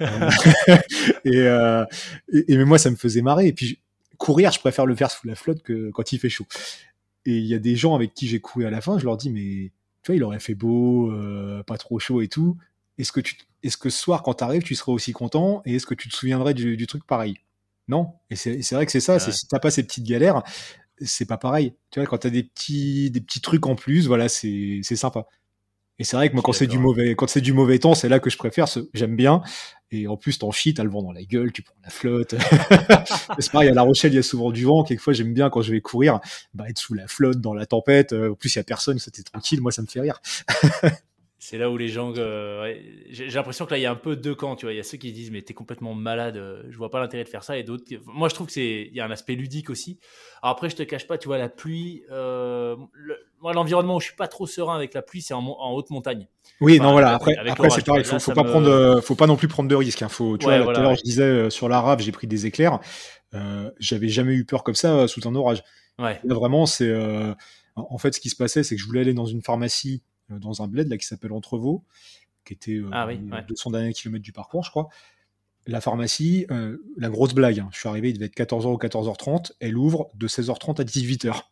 Et, euh, et, et, mais moi, ça me faisait marrer. Et puis, courir, je préfère le faire sous la flotte que quand il fait chaud. Et il y a des gens avec qui j'ai couru à la fin, je leur dis, mais tu vois, il aurait fait beau, euh, pas trop chaud et tout. Est-ce que, tu, est-ce que ce soir, quand tu arrives, tu seras aussi content et est-ce que tu te souviendrais du, du truc pareil? Non? Et c'est, c'est vrai que c'est ça, ouais. c'est, si t'as pas ces petites galères, c'est pas pareil. Tu vois, quand t'as des petits, des petits trucs en plus, voilà, c'est, c'est sympa. Et c'est vrai que moi, quand c'est du mauvais, quand c'est du mauvais temps, c'est là que je préfère. J'aime bien. Et en plus, t'en chies, t'as le vent dans la gueule, tu prends la flotte. c'est pareil, à La Rochelle, il y a souvent du vent. Quelquefois, j'aime bien quand je vais courir, bah, être sous la flotte, dans la tempête. En plus, il y a personne, c'était tranquille. Moi, ça me fait rire. c'est là où les gens, euh, ouais, j'ai l'impression que là, il y a un peu deux camps. Tu vois, il y a ceux qui disent, mais t'es complètement malade. Je vois pas l'intérêt de faire ça. Et d'autres, moi, je trouve que c'est, il y a un aspect ludique aussi. Alors après, je te cache pas, tu vois, la pluie, euh, le, moi, l'environnement où je suis pas trop serein avec la pluie, c'est en, en, haute montagne. Oui, enfin, non, voilà. Après, après c'est pareil. Faut, faut pas me... prendre, faut pas non plus prendre de risques. Hein. Faut, tu ouais, vois, voilà, tout à l'heure, ouais. je disais euh, sur l'arabe, j'ai pris des éclairs. Euh, J'avais jamais eu peur comme ça euh, sous un orage. Là, vraiment, c'est, euh, en fait, ce qui se passait, c'est que je voulais aller dans une pharmacie euh, dans un bled là qui s'appelle Entrevaux, qui était ah, oui, ouais. 200 derniers kilomètres du parcours, je crois. La pharmacie, la grosse blague. Hein. Je suis arrivé, il devait être 14h ou 14h30. Elle ouvre de 16h30 à 18h.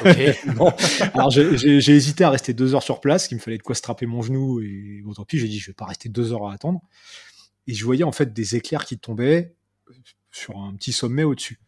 Okay. bon, alors j'ai hésité à rester deux heures sur place, qu'il me fallait de quoi strapper mon genou et bon, tant pis, j'ai dit je vais pas rester deux heures à attendre. Et je voyais en fait des éclairs qui tombaient sur un petit sommet au-dessus.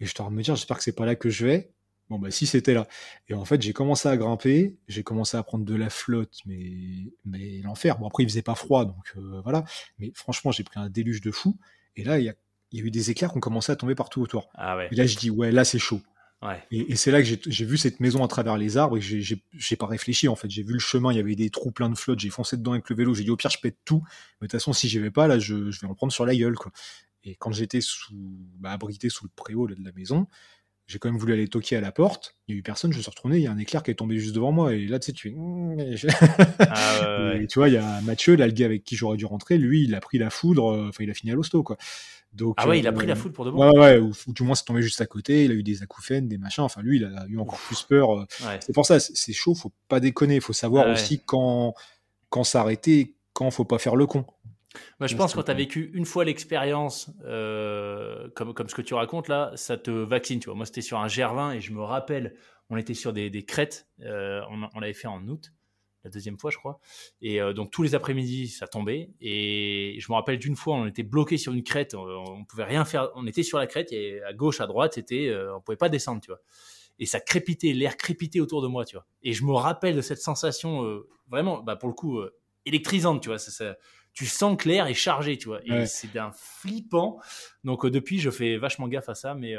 Et je t'en me dire j'espère que c'est pas là que je vais. Bon bah si c'était là. Et en fait j'ai commencé à grimper, j'ai commencé à prendre de la flotte, mais mais l'enfer. Bon après il faisait pas froid donc euh, voilà. Mais franchement j'ai pris un déluge de fou. Et là il y a, y a eu des éclairs qui ont commencé à tomber partout autour. Ah ouais. Et là je dis ouais là c'est chaud. Ouais. Et, et c'est là que j'ai vu cette maison à travers les arbres et j'ai pas réfléchi en fait. J'ai vu le chemin, il y avait des trous pleins de flotte, j'ai foncé dedans avec le vélo, j'ai dit au pire je pète tout, mais de toute façon si j'y vais pas là je, je, vais en prendre sur la gueule quoi. Et quand j'étais sous bah, abrité sous le préau de la maison, j'ai quand même voulu aller toquer à la porte, il y a eu personne, je me suis retourné, il y a un éclair qui est tombé juste devant moi et là tu sais tu fais ah, ouais, et tu vois il y a Mathieu là le gars avec qui j'aurais dû rentrer, lui il a pris la foudre, euh, enfin il a fini à l'hosto quoi. Donc, ah ouais, il a pris la foudre pour de bon. Ouais, ouais, ou, ou, du moins c'est tombé juste à côté. Il a eu des acouphènes, des machins. Enfin, lui, il a eu encore plus peur. Ouais. C'est pour ça, c'est chaud. Faut pas déconner. Il faut savoir ah aussi quand quand s'arrêter, quand faut pas faire le con. Moi, je pense que quand tu as vécu une fois l'expérience, euh, comme, comme ce que tu racontes là, ça te vaccine. Tu vois. Moi, c'était sur un Gervin et je me rappelle, on était sur des, des crêtes. Euh, on, on l'avait fait en août la deuxième fois, je crois. Et euh, donc tous les après-midi, ça tombait. Et je me rappelle d'une fois, on était bloqué sur une crête, on, on, pouvait rien faire. On était sur la crête et à gauche, à droite, c'était, on pouvait pas descendre, tu vois. Et ça crépitait, l'air crépitait autour de moi, tu vois. Et je me rappelle de cette sensation vraiment, bah, pour le coup, électrisante, tu vois. Ça, ça, tu sens que l'air est chargé, tu vois. Et ouais. c'est d'un flippant. Donc euh, depuis, je fais vachement gaffe à ça, mais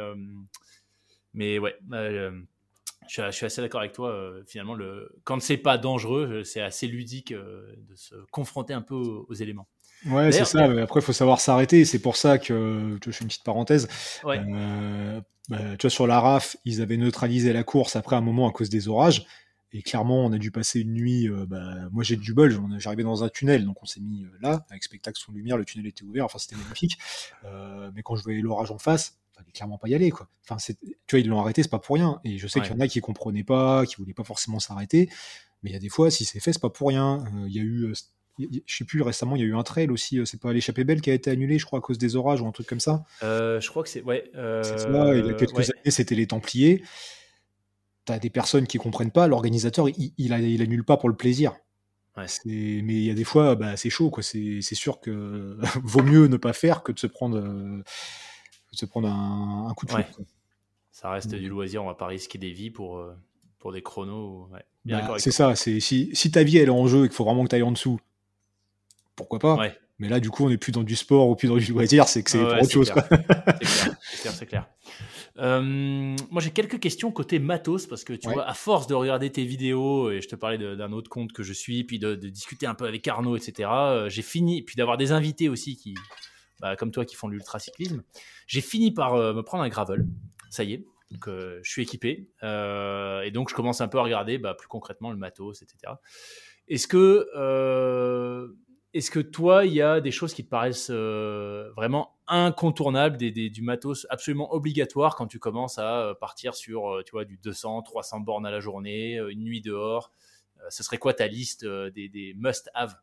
mais ouais je, je suis assez d'accord avec toi. Euh, finalement, le, quand c'est pas dangereux, c'est assez ludique euh, de se confronter un peu aux, aux éléments. Ouais, c'est ça. Mais après, il faut savoir s'arrêter. C'est pour ça que je fais une petite parenthèse. Ouais. Euh, bah, tu vois, sur la RAF, ils avaient neutralisé la course après un moment à cause des orages. Et clairement, on a dû passer une nuit. Euh, bah, moi, j'ai du bol. J'arrivais dans un tunnel, donc on s'est mis euh, là, avec spectacle sous lumière. Le tunnel était ouvert. Enfin, c'était magnifique. Euh, mais quand je voyais l'orage en face, fallait clairement pas y aller quoi. Enfin tu vois ils l'ont arrêté c'est pas pour rien et je sais ouais. qu'il y en a qui comprenaient pas, qui voulaient pas forcément s'arrêter mais il y a des fois si c'est fait c'est pas pour rien. Il y a eu je sais plus, récemment, il y a eu un trail aussi. C'est pas l'échappée belle qui a été annulée, je crois, à cause des orages ou un truc comme ça. je crois que c'est. Ouais. C'est ça, il y a quelques années, c'était les Templiers. Des personnes qui comprennent pas. L'organisateur, il, il, annule pas pour le plaisir. Mais il y a des fois, bah, c'est chaud. C'est sûr que vaut mieux ne pas faire que de se prendre, de se prendre un, coup de ouais. Ça reste du loisir, on va pas risquer des vies pour, euh, pour des chronos. Bah, c'est ça, si, si ta vie elle est en jeu et qu'il faut vraiment que tu aille en dessous, pourquoi pas? Mais là, du coup, on n'est plus dans du sport ou plus dans du loisir, c'est que c'est pour autre chose. C'est clair, c'est clair. Euh, moi, j'ai quelques questions côté matos parce que tu vois, à force de regarder tes vidéos et je te parlais d'un autre compte que je suis, puis de, discuter un peu avec Arnaud, etc. Euh, j'ai fini, puis d'avoir des invités aussi qui, bah, comme toi, qui font l'ultracyclisme. J'ai fini par euh, me prendre un gravel. Ça y est. Donc, je suis équipé et donc je commence un peu à regarder bah, plus concrètement le matos, etc. Est-ce que est-ce que toi, il y a des choses qui te paraissent euh, vraiment incontournables, des, du matos absolument obligatoire quand tu commences à euh, partir sur euh, tu vois, du 200, 300 bornes à la journée, une nuit dehors Ce serait quoi ta liste des, must-have?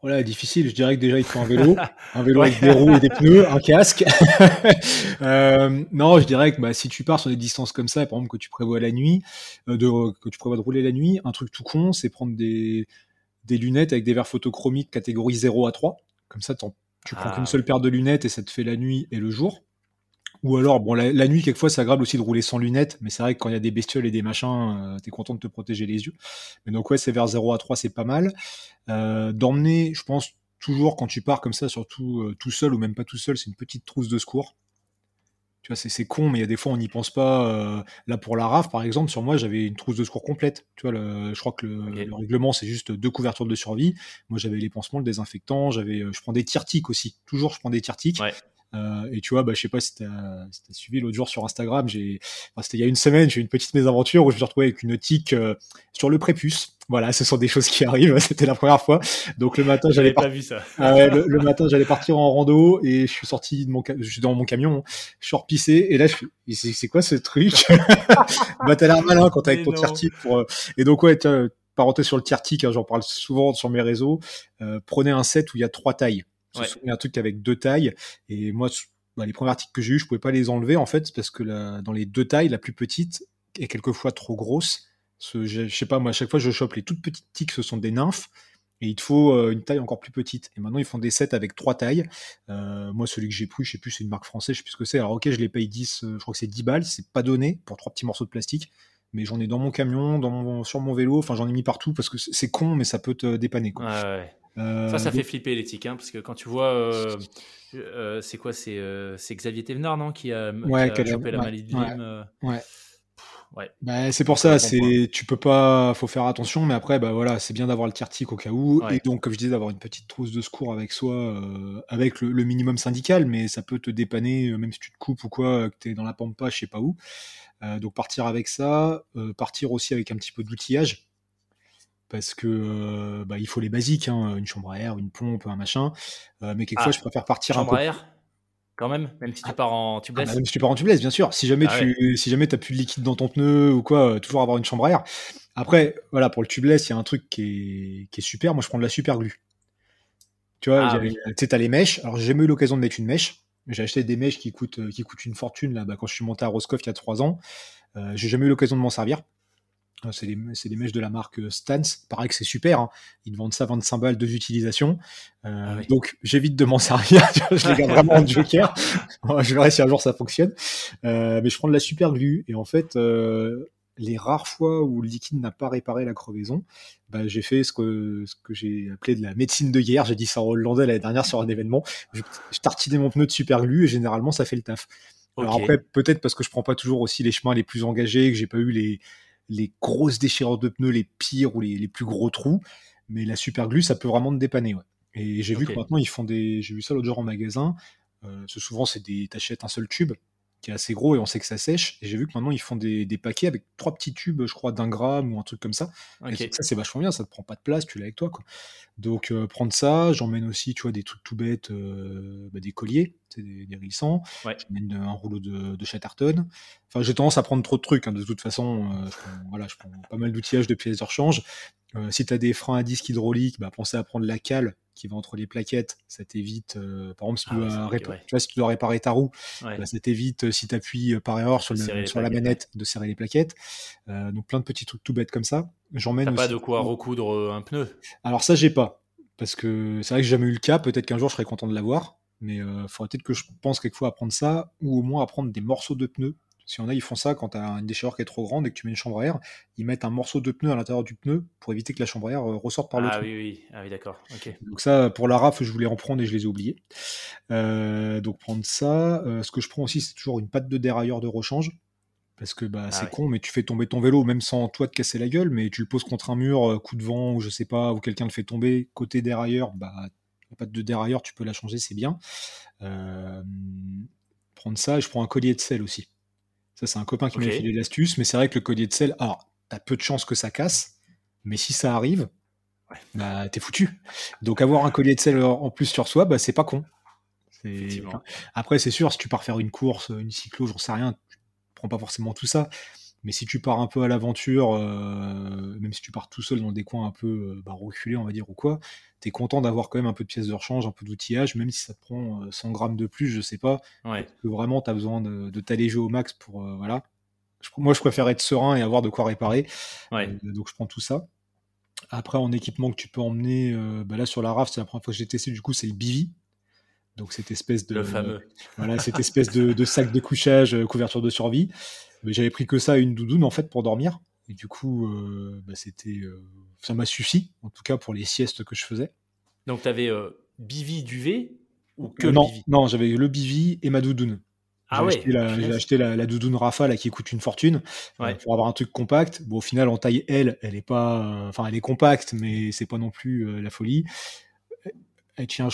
Voilà, difficile. Je dirais que déjà il faut un vélo, un vélo avec des roues et des pneus, un casque. non, je dirais que bah, si tu pars sur des distances comme ça, par exemple que tu prévois la nuit, de, que tu prévois de rouler la nuit, un truc tout con, c'est prendre des, des lunettes avec des verres photochromiques catégorie 0 à 3. Comme ça, tu prends qu'une ah. seule paire de lunettes et ça te fait la nuit et le jour. Ou alors, bon, la, nuit, quelquefois, c'est agréable aussi de rouler sans lunettes, mais c'est vrai que quand il y a des bestioles et des machins, euh, t'es content de te protéger les yeux. Mais donc, ouais, c'est vers 0 à 3, c'est pas mal. Euh, D'emmener, je pense, toujours quand tu pars comme ça, surtout euh, tout seul ou même pas tout seul, c'est une petite trousse de secours c'est con, mais il y a des fois, on n'y pense pas. Euh, là, pour la RAF, par exemple, sur moi, j'avais une trousse de secours complète. Tu vois, je crois que le, règlement, c'est juste deux couvertures de survie. Moi, j'avais les pansements, le désinfectant, j'avais, euh, je prends des tirtiques aussi. Toujours, je prends des tirtiques. Euh, et tu vois, bah, je sais pas si tu as, suivi l'autre jour sur Instagram, j'ai, c'était il y a une semaine, j'ai eu une petite mésaventure où je me suis retrouvé avec une tique sur le prépuce. Voilà, ce sont des choses qui arrivent. C'était la première fois. Donc le matin, j'allais pas vu ça. Ah le, matin, j'allais partir en rando et je suis sorti de mon, je suis dans mon camion, je suis repissé et là, je suis, c'est quoi ce truc? Bah t'as l'air malin quand t'es avec ton tier pour. Euh, et donc ouais, parenthèse sur le tier hein, j'en parle souvent sur mes réseaux. Euh, prenez un set où il y a trois tailles. Ouais. un truc avec deux tailles et moi bah, les premiers articles que j'ai eu, je pouvais pas les enlever en fait parce que la, dans les deux tailles, la plus petite est quelquefois trop grosse je, sais pas, moi, à chaque fois, je chope les toutes petites tiques, ce sont des nymphes. Et il te faut euh, une taille encore plus petite. Et maintenant, ils font des sets avec trois tailles. Euh, moi, celui que j'ai pris, je sais plus, c'est une marque française, je sais plus ce que c'est. Alors, ok, je les paye 10, euh, je crois que c'est 10 balles. C'est pas donné pour trois petits morceaux de plastique. Mais j'en ai dans mon camion, dans mon, sur mon vélo. Enfin, j'en ai mis partout parce que c'est con, mais ça peut te dépanner. Quoi. Ouais, ouais. ça, ça fait flipper les tiques, hein, parce que quand tu vois, c'est quoi, c'est Xavier Thévenard, non, qui a, qui a chopé la maladie de Lyme. ouais. Bah, c'est pour ça, c'est tu peux pas, faut faire attention, mais après, bah voilà, c'est bien d'avoir le tir-tic au cas où, et donc comme je disais, d'avoir une petite trousse de secours avec soi, euh, avec le, minimum syndical, mais ça peut te dépanner, euh, même si tu te coupes ou quoi, que tu es dans la pampa, je sais pas où. Euh, donc partir avec ça, partir aussi avec un petit peu d'outillage, parce que bah, il faut les basiques, hein, une chambre à air, une pompe, un machin, mais quelquefois ah, je préfère partir un peu. À air quand même, même si tu pars en tubeless. Ah, même si tu pars en tubeless, bien sûr. Si jamais ah tu, si jamais t'as plus de liquide dans ton pneu ou quoi, euh, toujours avoir une chambre à air. Après, voilà, pour le tubeless, il y a un truc qui est, qui est super. Moi, je prends de la super glue. Tu vois, ah tu sais, t'as les mèches. Alors, j'ai jamais eu l'occasion de mettre une mèche. J'ai acheté des mèches qui coûtent, euh, qui coûtent une fortune là, bah, quand je suis monté à Roscoff il y a trois ans. Euh, j'ai jamais eu l'occasion de m'en servir. Euh, c'est des, mèches de la marque euh, Stance. Pareil que c'est super. Hein. Ils vendent ça 25 balles, deux utilisations. Euh, ah donc j'évite de m'en servir. je les garde vraiment en joker. je verrai si un jour ça fonctionne. mais je prends de la super glue. Et en fait, les rares fois où le liquide n'a pas réparé la crevaison, bah, j'ai fait ce que, ce que j'ai appelé de la médecine de guerre. J'ai dit ça en hollandais l'année dernière sur un événement. Je, je tartinais mon pneu de super glue et généralement ça fait le taf. Alors après, peut-être parce que je prends pas toujours aussi les chemins les plus engagés, que j'ai pas eu les, les grosses déchirures de pneus, les pires ou les, plus gros trous. Mais la super glue, ça peut vraiment te dépanner. Et j'ai vu que maintenant, ils font des. J'ai vu ça l'autre jour en magasin. Euh, souvent, c'est des. T'achètes un seul tube. Qui est assez gros et on sait que ça sèche. Et j'ai vu que maintenant ils font des, des paquets avec trois petits tubes, je crois, d'un gramme ou un truc comme ça. Et ça, c'est vachement bien, ça te prend pas de place, tu l'as avec toi. Quoi. Donc euh, prendre ça, j'emmène aussi, tu vois, des trucs tout bêtes, euh, bah, des colliers, des, des rissants. Ouais. J'emmène un rouleau de, de Chatterton. Enfin, j'ai tendance à prendre trop de trucs, hein, de toute façon. euh, je, prends, voilà, je prends pas mal d'outillages de pièces de rechange. Euh, si tu as des freins à disque hydraulique, bah, pensez à prendre la cale qui va entre les plaquettes. Ça t'évite, euh, par exemple, si tu, Ah dois ouais. tu vois, si tu dois réparer ta roue, Ouais. bah, ça t'évite, si tu appuies par erreur sur, le- la manette, de serrer les plaquettes. Donc plein de petits trucs tout bêtes comme ça. J'emmène T'as pas de quoi recoudre un pneu? Alors ça, j'ai pas. Parce que c'est vrai que j'ai jamais eu le cas. Peut-être qu'un jour, je serais content de l'avoir. Mais il faudrait peut-être que je pense quelquefois à prendre ça, ou au moins à prendre des morceaux de pneus. Si en a, ils font ça quand tu as une déchirure qui est trop grande et que tu mets une chambre à air, ils mettent un morceau de pneu à l'intérieur du pneu pour éviter que la chambre à air euh, ressorte par le Ah oui, oui. Ah oui, d'accord. Donc ça, pour la RAF, je voulais en prendre et je les ai oubliés. Euh, donc prendre ça. Euh, ce que je prends aussi, c'est toujours une patte de dérailleur de rechange. Parce que bah, c'est ouais. con, mais tu fais tomber ton vélo même sans toi te casser la gueule, mais tu le poses contre un mur, euh, coup de vent, ou je sais pas, ou quelqu'un le fait tomber, côté dérailleur, bah, patte de dérailleur, tu peux la changer, c'est bien. Euh, prendre ça, et je prends un collier de sel aussi. Ça, c'est un copain qui m'a filé l'astuce, mais c'est vrai que le collier de sel, alors, t'as peu de chances que ça casse, mais si ça arrive, bah, t'es foutu. Donc avoir un collier de sel en plus sur soi, bah, c'est pas con. Enfin, après, c'est sûr, si tu pars faire une course, une cyclo, j'en sais rien, tu prends pas forcément tout ça. Mais si tu pars un peu à l'aventure, euh, même si tu pars tout seul dans des coins un peu euh, bah, reculés, on va dire, ou quoi, t'es content d'avoir quand même un peu de pièces de rechange, un peu d'outillage, même si ça te prend euh, 100 grammes de plus, je sais pas, Ouais. que vraiment t'as besoin de, de t'alléger au max pour. euh, voilà. Je- moi, je préfère être serein et avoir de quoi réparer. Ouais. Euh, donc je prends tout ça. Après, en équipement que tu peux emmener, euh, bah là sur la RAF, c'est la première fois que j'ai testé, du coup, c'est le Bivi. Donc cette espèce de Le fameux. voilà cette espèce de, de sac de couchage, euh, couverture de survie. Mais j'avais pris que ça et une doudoune en fait pour dormir. Et du coup, euh, bah, c'était, euh, ça m'a suffi, en tout cas pour les siestes que je faisais. Donc, tu avais Bivi duvet ou que Euh, non, Bivi? non, j'avais le Bivi et ma doudoune. Ah j'ai ouais. acheté, la, j'ai acheté la, la doudoune Rafa là, qui coûte une fortune euh, pour avoir un truc compact. Bon, au final, en taille L, elle est pas, euh, enfin, elle est compacte, mais c'est pas non plus euh, la folie. Elle tient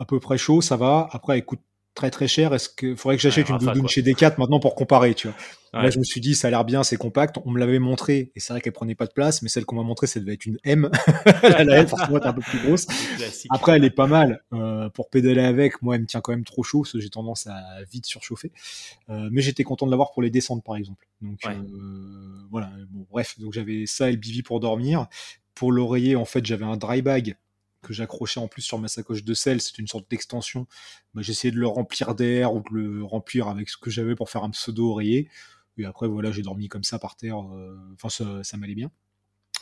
à peu près chaud, ça va. Après, elle coûte très très cher. Est-ce que faudrait que j'achète Ouais, une doudoune chez Decat maintenant pour comparer, tu vois Là, je me suis dit, ça a l'air bien, c'est compact. On me l'avait montré, et c'est vrai qu'elle prenait pas de place, mais celle qu'on m'a montré, ça devait être une M. la L, forcément, est un peu plus grosse. Après, elle est pas mal euh, pour pédaler avec. Moi, elle me tient quand même trop chaud, parce que j'ai tendance à vite surchauffer. Euh, mais j'étais content de l'avoir pour les descentes, par exemple. Donc Ouais. euh, voilà. Bon, bref, donc j'avais ça et le bivi pour dormir. Pour l'oreiller, en fait, j'avais un dry bag que j'accrochais en plus sur ma sacoche de sel. C'était une sorte d'extension. Bah, J'essayais de le remplir d'air ou de le remplir avec ce que j'avais pour faire un pseudo oreiller. Et après, voilà, j'ai dormi comme ça par terre. euh, Enfin, ça, ça m'allait bien.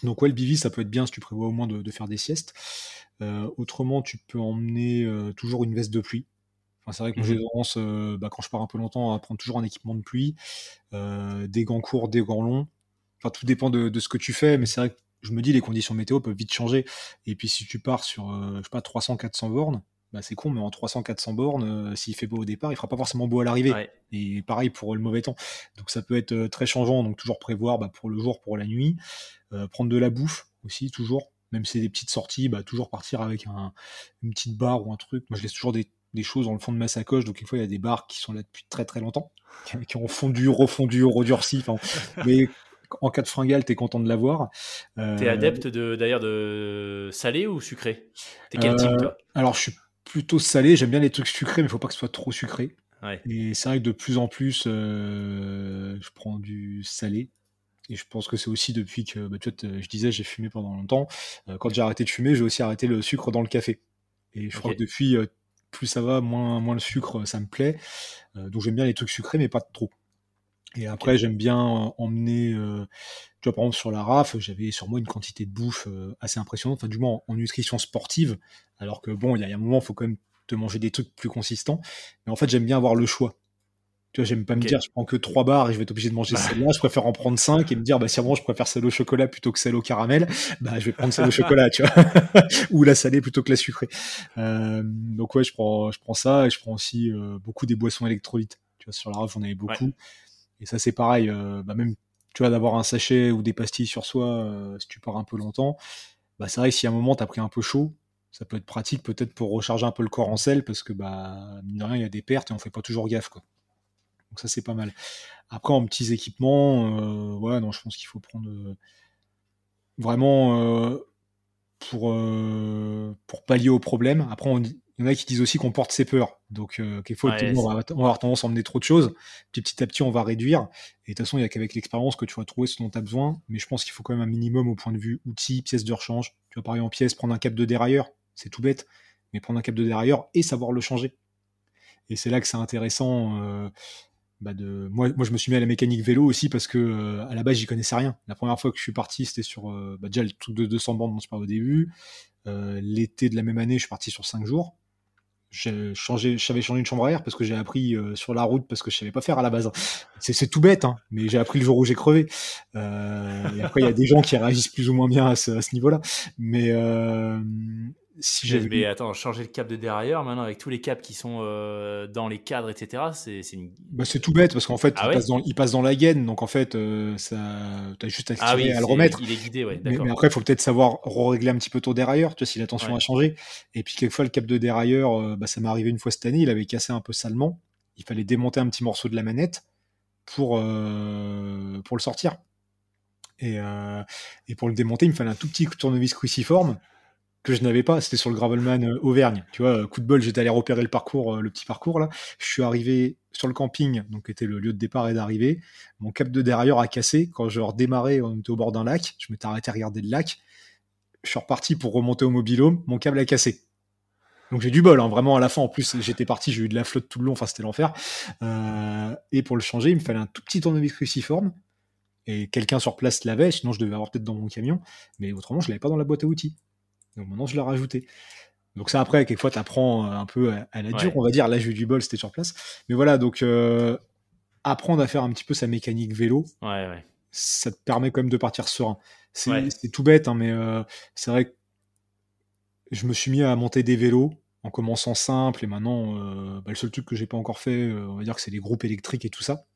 Donc ouais, le bivi, ça peut être bien si tu prévois au moins de, de faire des siestes. Euh, autrement, tu peux emmener euh, toujours une veste de pluie. Enfin, c'est vrai que moi, j'ai Mhm. tendance, euh, bah, quand je pars un peu longtemps, à prendre toujours un équipement de pluie, des gants courts, des gants longs. Enfin, tout dépend de, de ce que tu fais, mais c'est vrai que je me dis, les conditions météo peuvent vite changer. Et puis, si tu pars sur, euh, je sais pas, 300-400 bornes, bah, c'est con, mais en 300-400 bornes, euh, s'il fait beau au départ, il fera pas forcément beau à l'arrivée. Ouais. Et pareil pour le mauvais temps. Donc ça peut être euh, très changeant, donc toujours prévoir bah, pour le jour, pour la nuit. Euh, prendre de la bouffe aussi, toujours. Même si c'est des petites sorties, bah, toujours partir avec un, une petite barre ou un truc. Moi, je laisse toujours des, des choses dans le fond de ma sacoche. Donc, une fois, il y a des barres qui sont là depuis très très longtemps, qui, ont fondu, refondu, redurci. Mais en cas de fringale, t'es content de l'avoir. Euh, T'es adepte de d'ailleurs de salé ou sucré? T'es quel euh, type toi? Alors, je suis plutôt salé. J'aime bien les trucs sucrés, mais il faut pas que ce soit trop sucré. Ouais. Et c'est vrai que de plus en plus, euh, je prends du salé. Et je pense que c'est aussi depuis que, bah, tu vois, je disais, j'ai fumé pendant longtemps. Euh, quand j'ai arrêté de fumer, j'ai aussi arrêté le sucre dans le café. Et je crois que depuis, euh, plus ça va, moins, moins le sucre, ça me plaît. Euh, donc j'aime bien les trucs sucrés, mais pas trop. Et après, j'aime bien emmener, euh, tu vois, par exemple, sur la RAF, j'avais sur moi une quantité de bouffe euh, assez impressionnante, enfin, du moins en, en nutrition sportive. Alors que bon, il y, a- il y a un moment, il faut quand même te manger des trucs plus consistants. Mais en fait, j'aime bien avoir le choix. Tu vois, j'aime pas me dire, je prends que trois barres et je vais être obligé de manger Bah. celle-là. Je préfère en prendre cinq et me dire, bah, si vraiment je préfère celle au chocolat plutôt que celle au caramel, bah, je vais prendre celle au chocolat, tu vois. Ou la salée plutôt que la sucrée. Euh, donc, ouais, je prends, je prends ça et je prends aussi euh, beaucoup des boissons électrolytes. Tu vois, sur la RAF, j'en avais beaucoup. Et ça, c'est pareil. euh, bah, même, tu vois, d'avoir un sachet ou des pastilles sur soi, euh, si tu pars un peu longtemps, bah, c'est vrai que si à un moment, t'as pris un peu chaud, ça peut être pratique peut-être pour recharger un peu le corps en sel parce que, bah, mine de rien, il y a des pertes et on fait pas toujours gaffe, quoi. Donc ça, c'est pas mal. Après, en petits équipements, ouais, non, je pense qu'il faut prendre vraiment pour, pour pallier au problème. Après, on dit, il y en a qui disent aussi qu'on porte ses peurs. Donc, euh, quelquefois, on, va, avoir tendance à emmener trop de choses. Puis petit à petit, on va réduire. Et de toute façon, il n'y a qu'avec l'expérience que tu vas trouver ce dont tu as besoin. Mais je pense qu'il faut quand même un minimum au point de vue outils, pièces de rechange. Tu vas parler en pièces, prendre un cap de dérailleur. C'est tout bête. Mais prendre un cap de dérailleur et savoir le changer. Et c'est là que c'est intéressant. Euh, bah de... moi, moi, je me suis mis à la mécanique vélo aussi parce que euh, à la base, j'y connaissais rien. La première fois que je suis parti, c'était sur euh, bah, déjà le truc de 200 bandes dont je parlais au début. L'été de la même année, je suis parti sur 5 jours j'avais changé une chambre à air parce que j'ai appris euh, sur la route parce que je savais pas faire à la base. C'est tout bête, hein, mais j'ai appris le jour où j'ai crevé. Euh, et après, il y a des gens qui réagissent plus ou moins bien à ce, ce niveau-là. Mais euh, si j'avais. Mais attends, changer le cap de derrière maintenant avec tous les caps qui sont euh, dans les cadres, etc. C'est une... bah, c'est tout bête parce qu'en fait, ah il, passe dans, il, passe dans, la gaine, donc en fait, euh, ça, t'as juste à, ah à le remettre. Il est guidé, ouais. Mais, mais, après, il faut peut-être savoir régler un petit peu ton dérailleur, tu vois, si la tension a changé. Et puis quelquefois, le cap de dérailleur, euh, bah, ça m'est arrivé une fois cette année, il avait cassé un peu salement. Il fallait démonter un petit morceau de la manette pour euh, pour le sortir. Et, et pour le démonter, il me fallait un tout petit tournevis cruciforme que je n'avais pas, c'était sur le Gravelman euh, Auvergne. Tu vois, coup de bol, j'étais allé repérer le parcours, euh, le petit parcours là. Je suis arrivé sur le camping, donc était le lieu de départ et d'arrivée. Mon cap de derrière a cassé. Quand je redémarrais, on était au bord d'un lac. Je m'étais arrêté à regarder le lac. Je suis reparti pour remonter au mobilhome. Mon câble a cassé. Donc j'ai du bol, hein, vraiment à la fin. En plus, j'étais parti, j'ai eu de la flotte tout le long. Enfin, c'était l'enfer. Euh, et pour le changer, il me fallait un tout petit tournevis cruciforme. Et quelqu'un sur place l'avait, sinon je devais avoir peut-être dans mon camion. Mais autrement, je l'avais pas dans la boîte à outils. Donc maintenant, je l'ai rajouté. Donc ça, après, quelquefois, tu apprends un peu à, la dure, on va dire. Là, j'ai eu du bol, c'était sur place. Mais voilà, donc euh, apprendre à faire un petit peu sa mécanique vélo, ça te permet quand même de partir serein. C'est tout bête, hein, mais euh, c'est vrai que je me suis mis à monter des vélos en commençant simple et maintenant, euh, bah, le seul truc que j'ai pas encore fait, on va dire que c'est les groupes électriques et tout ça.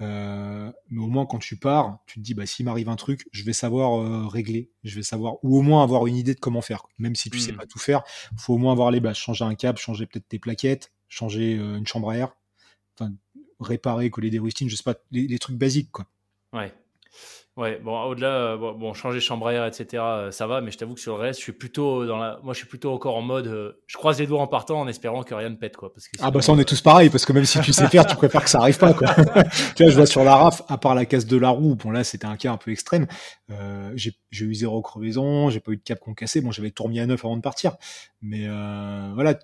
Euh, mais au moins quand tu pars, tu te dis bah s'il m'arrive un truc, je vais savoir euh, régler, je vais savoir ou au moins avoir une idée de comment faire. Même si tu sais hmm. pas tout faire, faut au moins avoir les bases, changer un câble, changer peut-être tes plaquettes, changer euh, une chambre à air, enfin réparer, coller des rustines, je sais pas, les, les trucs basiques quoi. Ouais. Ouais, bon, au-delà, euh, bon, changer chambre à air, etc., euh, ça va, mais je t'avoue que sur le reste, je suis plutôt dans la. Moi, je suis plutôt encore en mode. Euh, je croise les doigts en partant en espérant que rien ne pète, quoi. Parce que ah, bah, ça, on est tous pareils, parce que même si tu sais faire, tu préfères que ça arrive pas, quoi. tu vois, je vois sur la RAF, à part la casse de la roue, bon, là, c'était un cas un peu extrême. Euh, j'ai eu zéro crevaison, j'ai pas eu de cap concassé. Bon, j'avais tout remis à neuf avant de partir. Mais euh, voilà,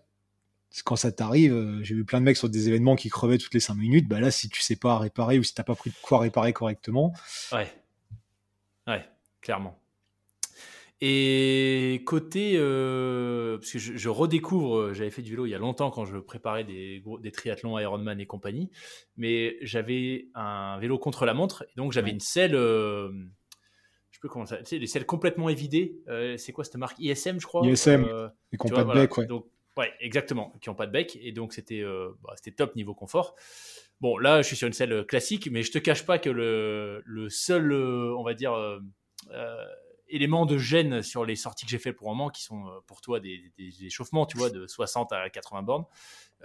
quand ça t'arrive, j'ai vu plein de mecs sur des événements qui crevaient toutes les 5 minutes. Bah là, si tu sais pas réparer ou si t'as pas pris de quoi réparer correctement, ouais. Clairement. Et côté, euh, parce que je, redécouvre, euh, j'avais fait du vélo il y a longtemps quand je préparais des, des triathlons Ironman et compagnie, mais j'avais un vélo contre la montre, et donc j'avais une selle, euh, je peux comment ça, tu sais, des selles complètement évidées. c'est quoi cette marque? ISM, je crois? ISM, et qui n'ont pas de bec, ouais. Donc, ouais, exactement, qui n'ont pas de bec, et donc c'était bah, c'était top niveau confort. Bon, là, je suis sur une selle classique, mais je te cache pas que le, le seul, on va dire, euh, euh, élément de gêne sur les sorties que j'ai fait pour le moment, qui sont pour toi des, échauffements, tu vois, de 60 à 80 bornes,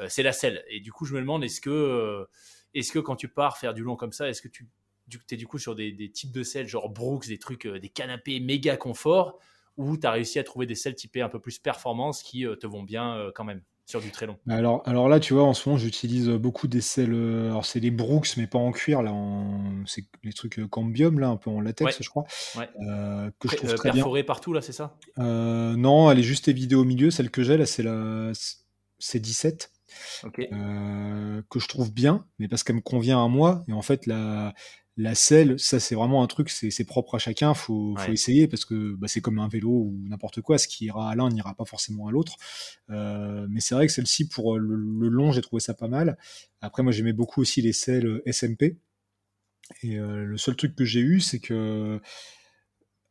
c'est la selle. Et du coup, je me demande, est-ce que, est-ce que quand tu pars faire du long comme ça, est-ce que tu es du coup sur des, des, types de selles, genre Brooks, des trucs, des canapés méga confort, ou tu as réussi à trouver des selles typées un peu plus performance qui te vont bien quand même? Sur du très long. Alors, alors là, tu vois, en ce moment, j'utilise beaucoup des selles. Euh, alors, c'est des Brooks, mais pas en cuir. Là, c'est les trucs euh, cambium, là, un peu en latex, je crois. Euh, que je trouve très perforé partout, là, c'est ça? Non, elle est juste évidée au milieu. Celle que j'ai, là, c'est la C17. que je trouve bien, mais parce qu'elle me convient à moi. Et en fait, la, la selle, ça c'est vraiment un truc, c'est propre à chacun, faut, faut essayer parce que bah, c'est comme un vélo ou n'importe quoi, ce qui ira à l'un n'ira pas forcément à l'autre. Euh, mais c'est vrai que celle-ci pour le, long, j'ai trouvé ça pas mal. Après, moi j'aimais beaucoup aussi les selles SMP. Et euh, le seul truc que j'ai eu, c'est que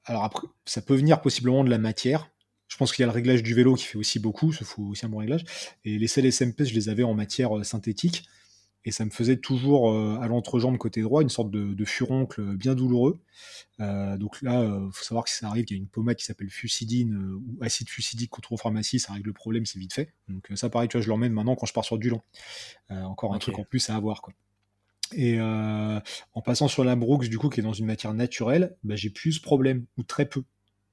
alors après, ça peut venir possiblement de la matière. Je pense qu'il y a le réglage du vélo qui fait aussi beaucoup, il faut aussi un bon réglage. Et les selles SMP, je les avais en matière euh, synthétique et ça me faisait toujours euh, à l'entrejambe côté droit une sorte de, furoncle bien douloureux. Euh, donc là, il euh, faut savoir que si ça arrive, il y a une pommade qui s'appelle fusidine ou acide fusidique qu'on trouve en pharmacie, ça règle le problème, c'est vite fait. Donc ça, pareil, tu vois, je l'emmène maintenant quand je pars sur du long. encore un truc en plus à avoir, quoi. Et en passant sur la Brooks, du coup, qui est dans une matière naturelle, bah, j'ai plus ce problème, ou très peu.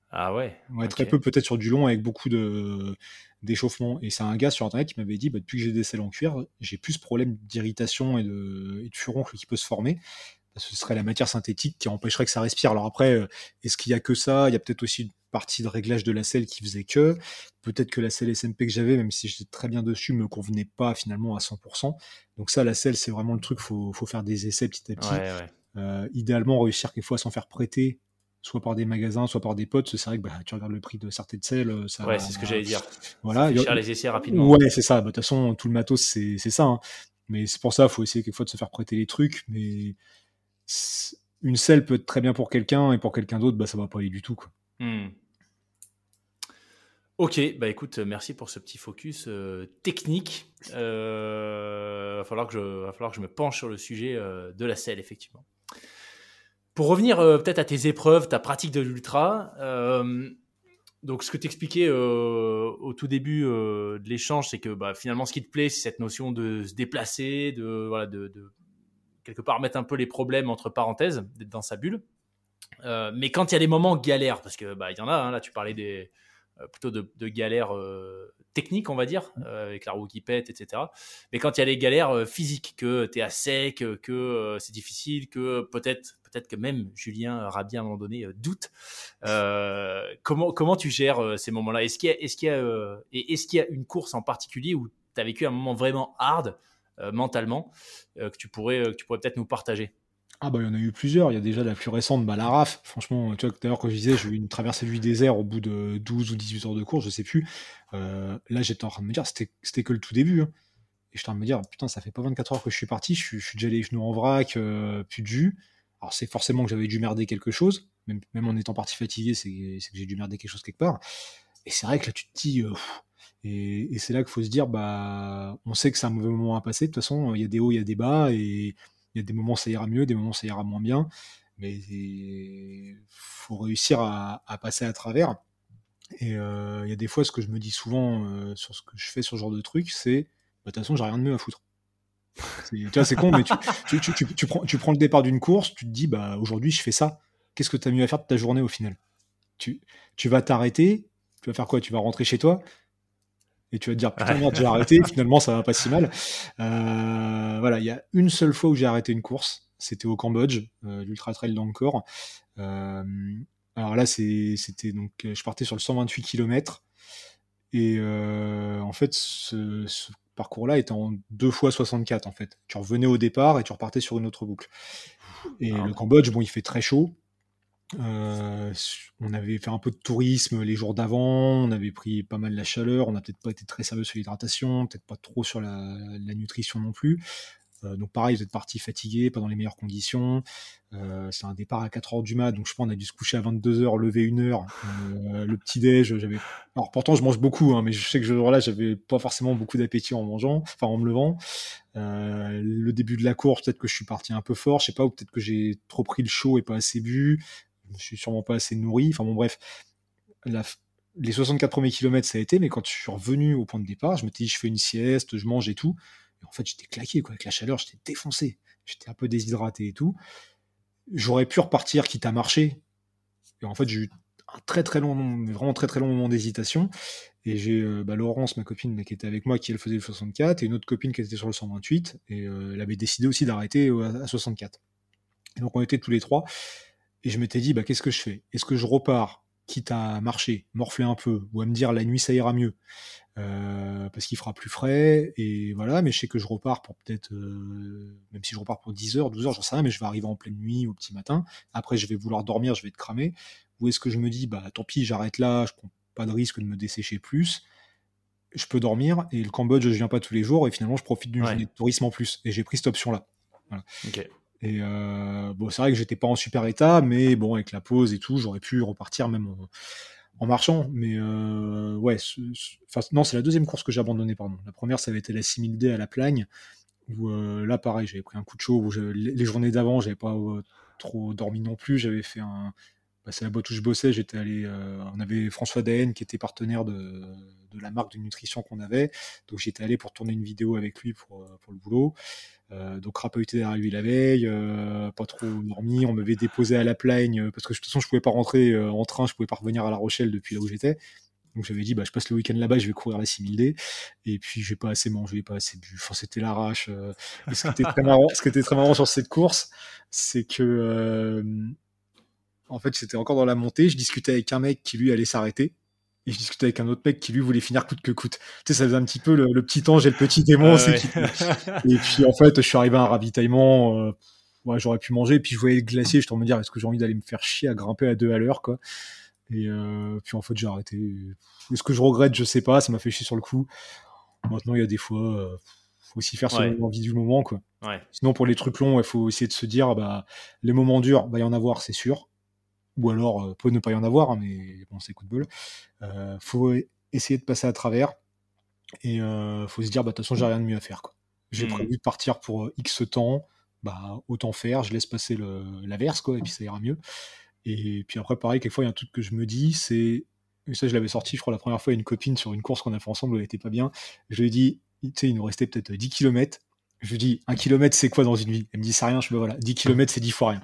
Ah ouais. ouais Très peu, peut-être sur du long avec beaucoup de d'échauffement. Et c'est un gars sur internet qui m'avait dit bah, depuis que j'ai des selles en cuir, j'ai plus ce problème d'irritation et de, et de furoncle qui peut se former. Ce serait la matière synthétique qui empêcherait que ça respire. Alors après, euh, est-ce qu'il y a que ça? Il y a peut-être aussi une partie de réglage de la selle qui faisait que. Peut-être que la selle SMP que j'avais, même si j'étais très bien dessus, me convenait pas finalement à 100%. Donc ça, la selle, c'est vraiment le truc. Faut, faut faire des essais petit à petit. Euh, idéalement, réussir quelquefois à s'en faire prêter soit par des magasins, soit par des potes. C'est vrai que bah, tu regardes le prix de certaines selles. Euh, ça, ouais, c'est ce que j'allais dire. Voilà. Cher les essais rapidement. Ouais, c'est ça. Bah, de toute façon, tout le matos, c'est ça. Hein. Mais c'est pour ça, il faut essayer quelquefois de se faire prêter les trucs. Mais une selle peut être très bien pour quelqu'un et pour quelqu'un d'autre, bah, ça va pas aller du tout. Quoi. Hmm. Ok, bah écoute, merci pour ce petit focus euh, technique. Euh, va falloir que je, va falloir que je me penche sur le sujet euh, de la selle, effectivement. Pour revenir euh, peut-être à tes épreuves, ta pratique de l'ultra, euh, donc ce que tu expliquais euh, au tout début de l'échange, c'est que bah, finalement ce qui te plaît, c'est cette notion de se déplacer, de, voilà, de, quelque part mettre un peu les problèmes entre parenthèses, d'être dans sa bulle. mais quand il y a des moments galères, parce que bah, il y en a, hein, là tu parlais des, plutôt de, de galères technique, on va dire, euh, avec la roue qui pète, etc. Mais quand il y a les galères euh, physiques, que tu es à sec, que euh, c'est difficile, que peut-être peut-être que même Julien Rabi à un moment donné doute. comment, comment tu gères ces moments-là? Est-ce qu'il y, a, une course en particulier où tu as vécu un moment vraiment hard mentalement que tu pourrais, pourrais peut-être nous partager? Ah bah il y en a eu plusieurs. Il y a déjà la plus récente, bah, la RAF. Franchement, tu vois, l'heure quand je disais, j'ai eu une traversée du désert au bout de 12 ou 18 heures de course, je sais plus. Euh, là, j'étais en train de me dire, c'était que le tout début. Hein. Et j'étais en train de me dire, putain, ça fait pas 24 heures que je suis parti, je suis, déjà les genoux en vrac, euh, plus de jus. Alors c'est forcément que j'avais dû merder quelque chose, même, en étant parti fatigué, c'est que j'ai dû merder quelque chose quelque part. Et c'est vrai que là, tu te dis... Euh, et, et c'est là qu'il faut se dire, bah, on sait que c'est un mauvais moment à passer. De toute façon, il y a des hauts, il y a des bas, et il y a des moments ça ira mieux, des moments ça ira moins bien, mais il faut réussir à, passer à travers. Et euh, il y a des fois, ce que je me dis souvent euh, sur ce que je fais sur ce genre de truc, c'est bah, de toute façon, j'ai rien de mieux à foutre. Tu vois, c'est con, mais tu, tu, prends, tu prends le départ d'une course, tu te dis, bah, aujourd'hui, je fais ça. Qu'est-ce que tu as mieux à faire de ta journée au final? Tu, tu vas t'arrêter, tu vas faire quoi? Tu vas rentrer chez toi et tu vas te dire putain merde j'ai arrêté finalement ça va pas si mal. Euh, voilà il y a une seule fois où j'ai arrêté une course c'était au Cambodge euh, l'ultra trail d'Angkor. Euh, alors là c'était donc je partais sur le 128 km et en fait ce, là était en deux fois 64 en fait. Tu revenais au départ et tu repartais sur une autre boucle. Et le Cambodge bon il fait très chaud. Euh, on avait fait un peu de tourisme les jours d'avant, on avait pris pas mal la chaleur, on n'a peut-être pas été très sérieux sur l'hydratation, peut-être pas trop sur la, nutrition non plus. Euh, donc pareil, vous êtes parti fatigué, pas dans les meilleures conditions. Euh, c'est un départ à 4 heures du mat, donc je pense on a dû se coucher à 22 heures, lever une heure. le petit déj, j'avais. Alors pourtant je mange beaucoup, hein, mais je sais que ce jour-là j'avais pas forcément beaucoup d'appétit en mangeant, enfin en me levant. le début de la course, peut-être que je suis parti un peu fort, je sais pas, ou peut-être que j'ai trop pris le chaud et pas assez bu je me suis sûrement pas assez nourri. Enfin bon, bref, les 64 premiers kilomètres, ça a été, mais quand je suis revenu au point de départ, je me suis dit, je fais une sieste, je mange et tout. En fait, j'étais claqué, quoi. Avec la chaleur, j'étais défoncé. J'étais un peu déshydraté et tout. J'aurais pu repartir, quitte à marcher. Et en fait, j'ai eu un très très long, vraiment très très long moment d'hésitation. Et j'ai euh, bah, Laurence, ma copine, qui était avec moi, qui elle faisait le 64, et une autre copine qui était sur le 128, et euh, elle avait décidé aussi d'arrêter euh, à 64. Et donc on était tous les trois. Et je m'étais dit, bah, qu'est-ce que je fais? Est-ce que je repars, quitte à marcher, morfler un peu, ou à me dire la nuit ça ira mieux, euh, parce qu'il fera plus frais, et voilà, mais je sais que je repars pour peut-être, euh, même si je repars pour 10 heures, 12 heures, j'en sais rien, mais je vais arriver en pleine nuit, au petit matin, après je vais vouloir dormir, je vais être cramé, ou est-ce que je me dis, bah tant pis, j'arrête là, je prends pas de risque de me dessécher plus, je peux dormir, et le Cambodge, je viens pas tous les jours, et finalement je profite d'une journée de tourisme en plus, et j'ai pris cette option-là. Voilà. Et euh, bon, c'est vrai que j'étais pas en super état, mais bon, avec la pause et tout, j'aurais pu repartir même en, marchant. Mais euh, ouais, non, c'est la deuxième course que j'ai abandonnée, pardon. La première, ça avait été la 6000D à la Plagne, où euh, là, pareil, j'avais pris un coup de chaud. Les journées d'avant, j'avais pas trop dormi non plus. J'avais fait un. Bah, c'est la boîte où je bossais. J'étais allé. on avait François Daen qui était partenaire de, la marque de nutrition qu'on avait. Donc j'étais allé pour tourner une vidéo avec lui pour, pour le boulot. Euh, donc rapahuté derrière lui la veille, euh, pas trop dormi. On m'avait déposé à la Plaigne parce que de toute façon je pouvais pas rentrer euh, en train, je pouvais pas revenir à La Rochelle depuis là où j'étais. Donc j'avais dit bah je passe le week-end là-bas, je vais courir la 6000D. Et puis j'ai pas assez mangé, pas assez bu. Enfin c'était l'arrache. ce qui était très marrant sur cette course, c'est que en fait j'étais encore dans la montée, je discutais avec un mec qui lui allait s'arrêter et je discutais avec un autre mec qui lui voulait finir coûte que coûte. Tu sais, ça faisait un petit peu le, petit ange et le petit démon. et puis en fait, je suis arrivé à un ravitaillement. Euh, ouais, j'aurais pu manger. Et puis je voyais le glacier. Je me dire, est-ce que j'ai envie d'aller me faire chier à grimper à deux à l'heure, quoi. Et euh, puis en fait, j'ai arrêté. Est-ce que je regrette? Je sais pas. Ça m'a fait chier sur le coup. Maintenant, il y a des fois, euh, faut aussi faire selon l'envie du moment, quoi. Sinon, pour les trucs longs, il faut essayer de se dire, bah, les moments durs, va y en avoir, c'est sûr ou alors euh, peut ne pas y en avoir, hein, mais bon, c'est coup de bol. Euh, faut essayer de passer à travers et euh, faut se dire, bah, de toute façon, j'ai rien de mieux à faire. J'ai mmh. prévu de partir pour X temps, bah, autant faire, je laisse passer l'averse, quoi, et puis ça ira mieux. Et puis après, pareil, quelquefois, il y a un truc que je me dis, c'est, ça, je l'avais sorti, je crois, la première fois, à une copine sur une course qu'on a fait ensemble, elle était pas bien. Je lui ai dit, tu sais, il nous restait peut-être 10 km. Je lui dis, un kilomètre, c'est quoi dans une vie? Elle me dit, c'est rien. Je me voilà, 10 kilomètres, c'est 10 fois rien.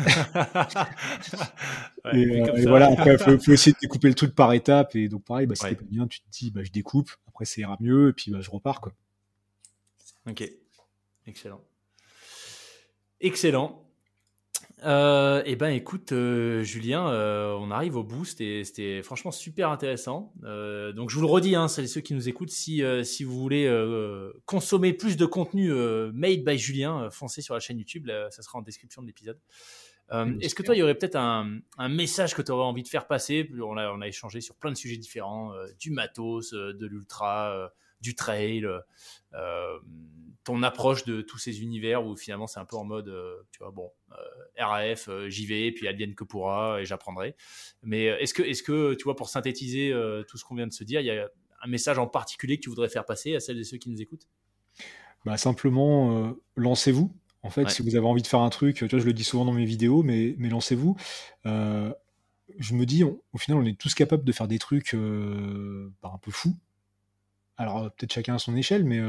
et, euh, voilà, après, il faut, essayer de découper le truc par étapes. Et donc, pareil, bah, si pas bien, tu te dis, bah, je découpe. Après, ça ira mieux. Et puis, bah, je repars. Quoi. Ok. Excellent. Excellent. Euh, eh ben, écoute, euh, Julien, euh, on arrive au bout. C'était franchement super intéressant. Donc, je vous le redis, hein, c'est ceux qui nous écoutent, si, si vous voulez consommer plus de contenu made by Julien, foncez sur la chaîne YouTube. ça sera en description de l'épisode. Est-ce que toi, il y aurait peut-être un, un, message que tu aurais envie de faire passer? On a, on a échangé sur plein de sujets différents, du matos, de l'ultra, du trail ton approche de tous ces univers où finalement c'est un peu en mode, euh, tu vois, bon, euh, RAF, euh, j'y vais, puis advienne que pourra, et j'apprendrai. Mais est-ce que, est-ce que, tu vois, pour synthétiser tout ce qu'on vient de se dire, il y a un message en particulier que tu voudrais faire passer à celles et ceux qui nous écoutent? Bah, Simplement, lancez-vous. En fait, si vous avez envie de faire un truc, tu vois, je le dis souvent dans mes vidéos, mais, mais lancez-vous. je me dis, au final, on est tous capables de faire des trucs bah, un peu fous. Alors, peut-être chacun à son échelle, mais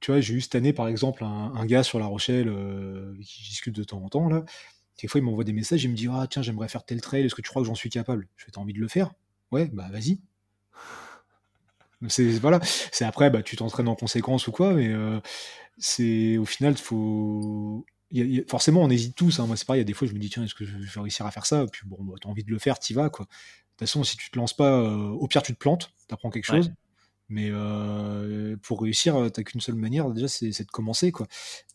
tu vois, j'ai eu cette année, par exemple, un, gars sur La Rochelle euh, qui discute de temps en temps, là. Des fois, il m'envoie des messages, il me dit Ah, tiens, j'aimerais faire tel trail, est-ce que tu crois que j'en suis capable? Je fais T'as envie de le faire? Ouais, bah vas-y. C'est voilà, c'est après, bah, tu t'entraînes en conséquence ou quoi, mais euh, c'est au final, faut. forcément, on hésite tous. Hein. Moi, c'est pareil, il y a des fois, je me dis Tiens, est-ce que je vais réussir à faire ça? Puis bon, bah, t'as envie de le faire, t'y vas, quoi. De toute façon, si tu te lances pas, euh, au pire, tu te plantes, t'apprends quelque chose. Mais euh, pour réussir, euh, t'as qu'une seule manière, déjà, c'est de commencer, quoi.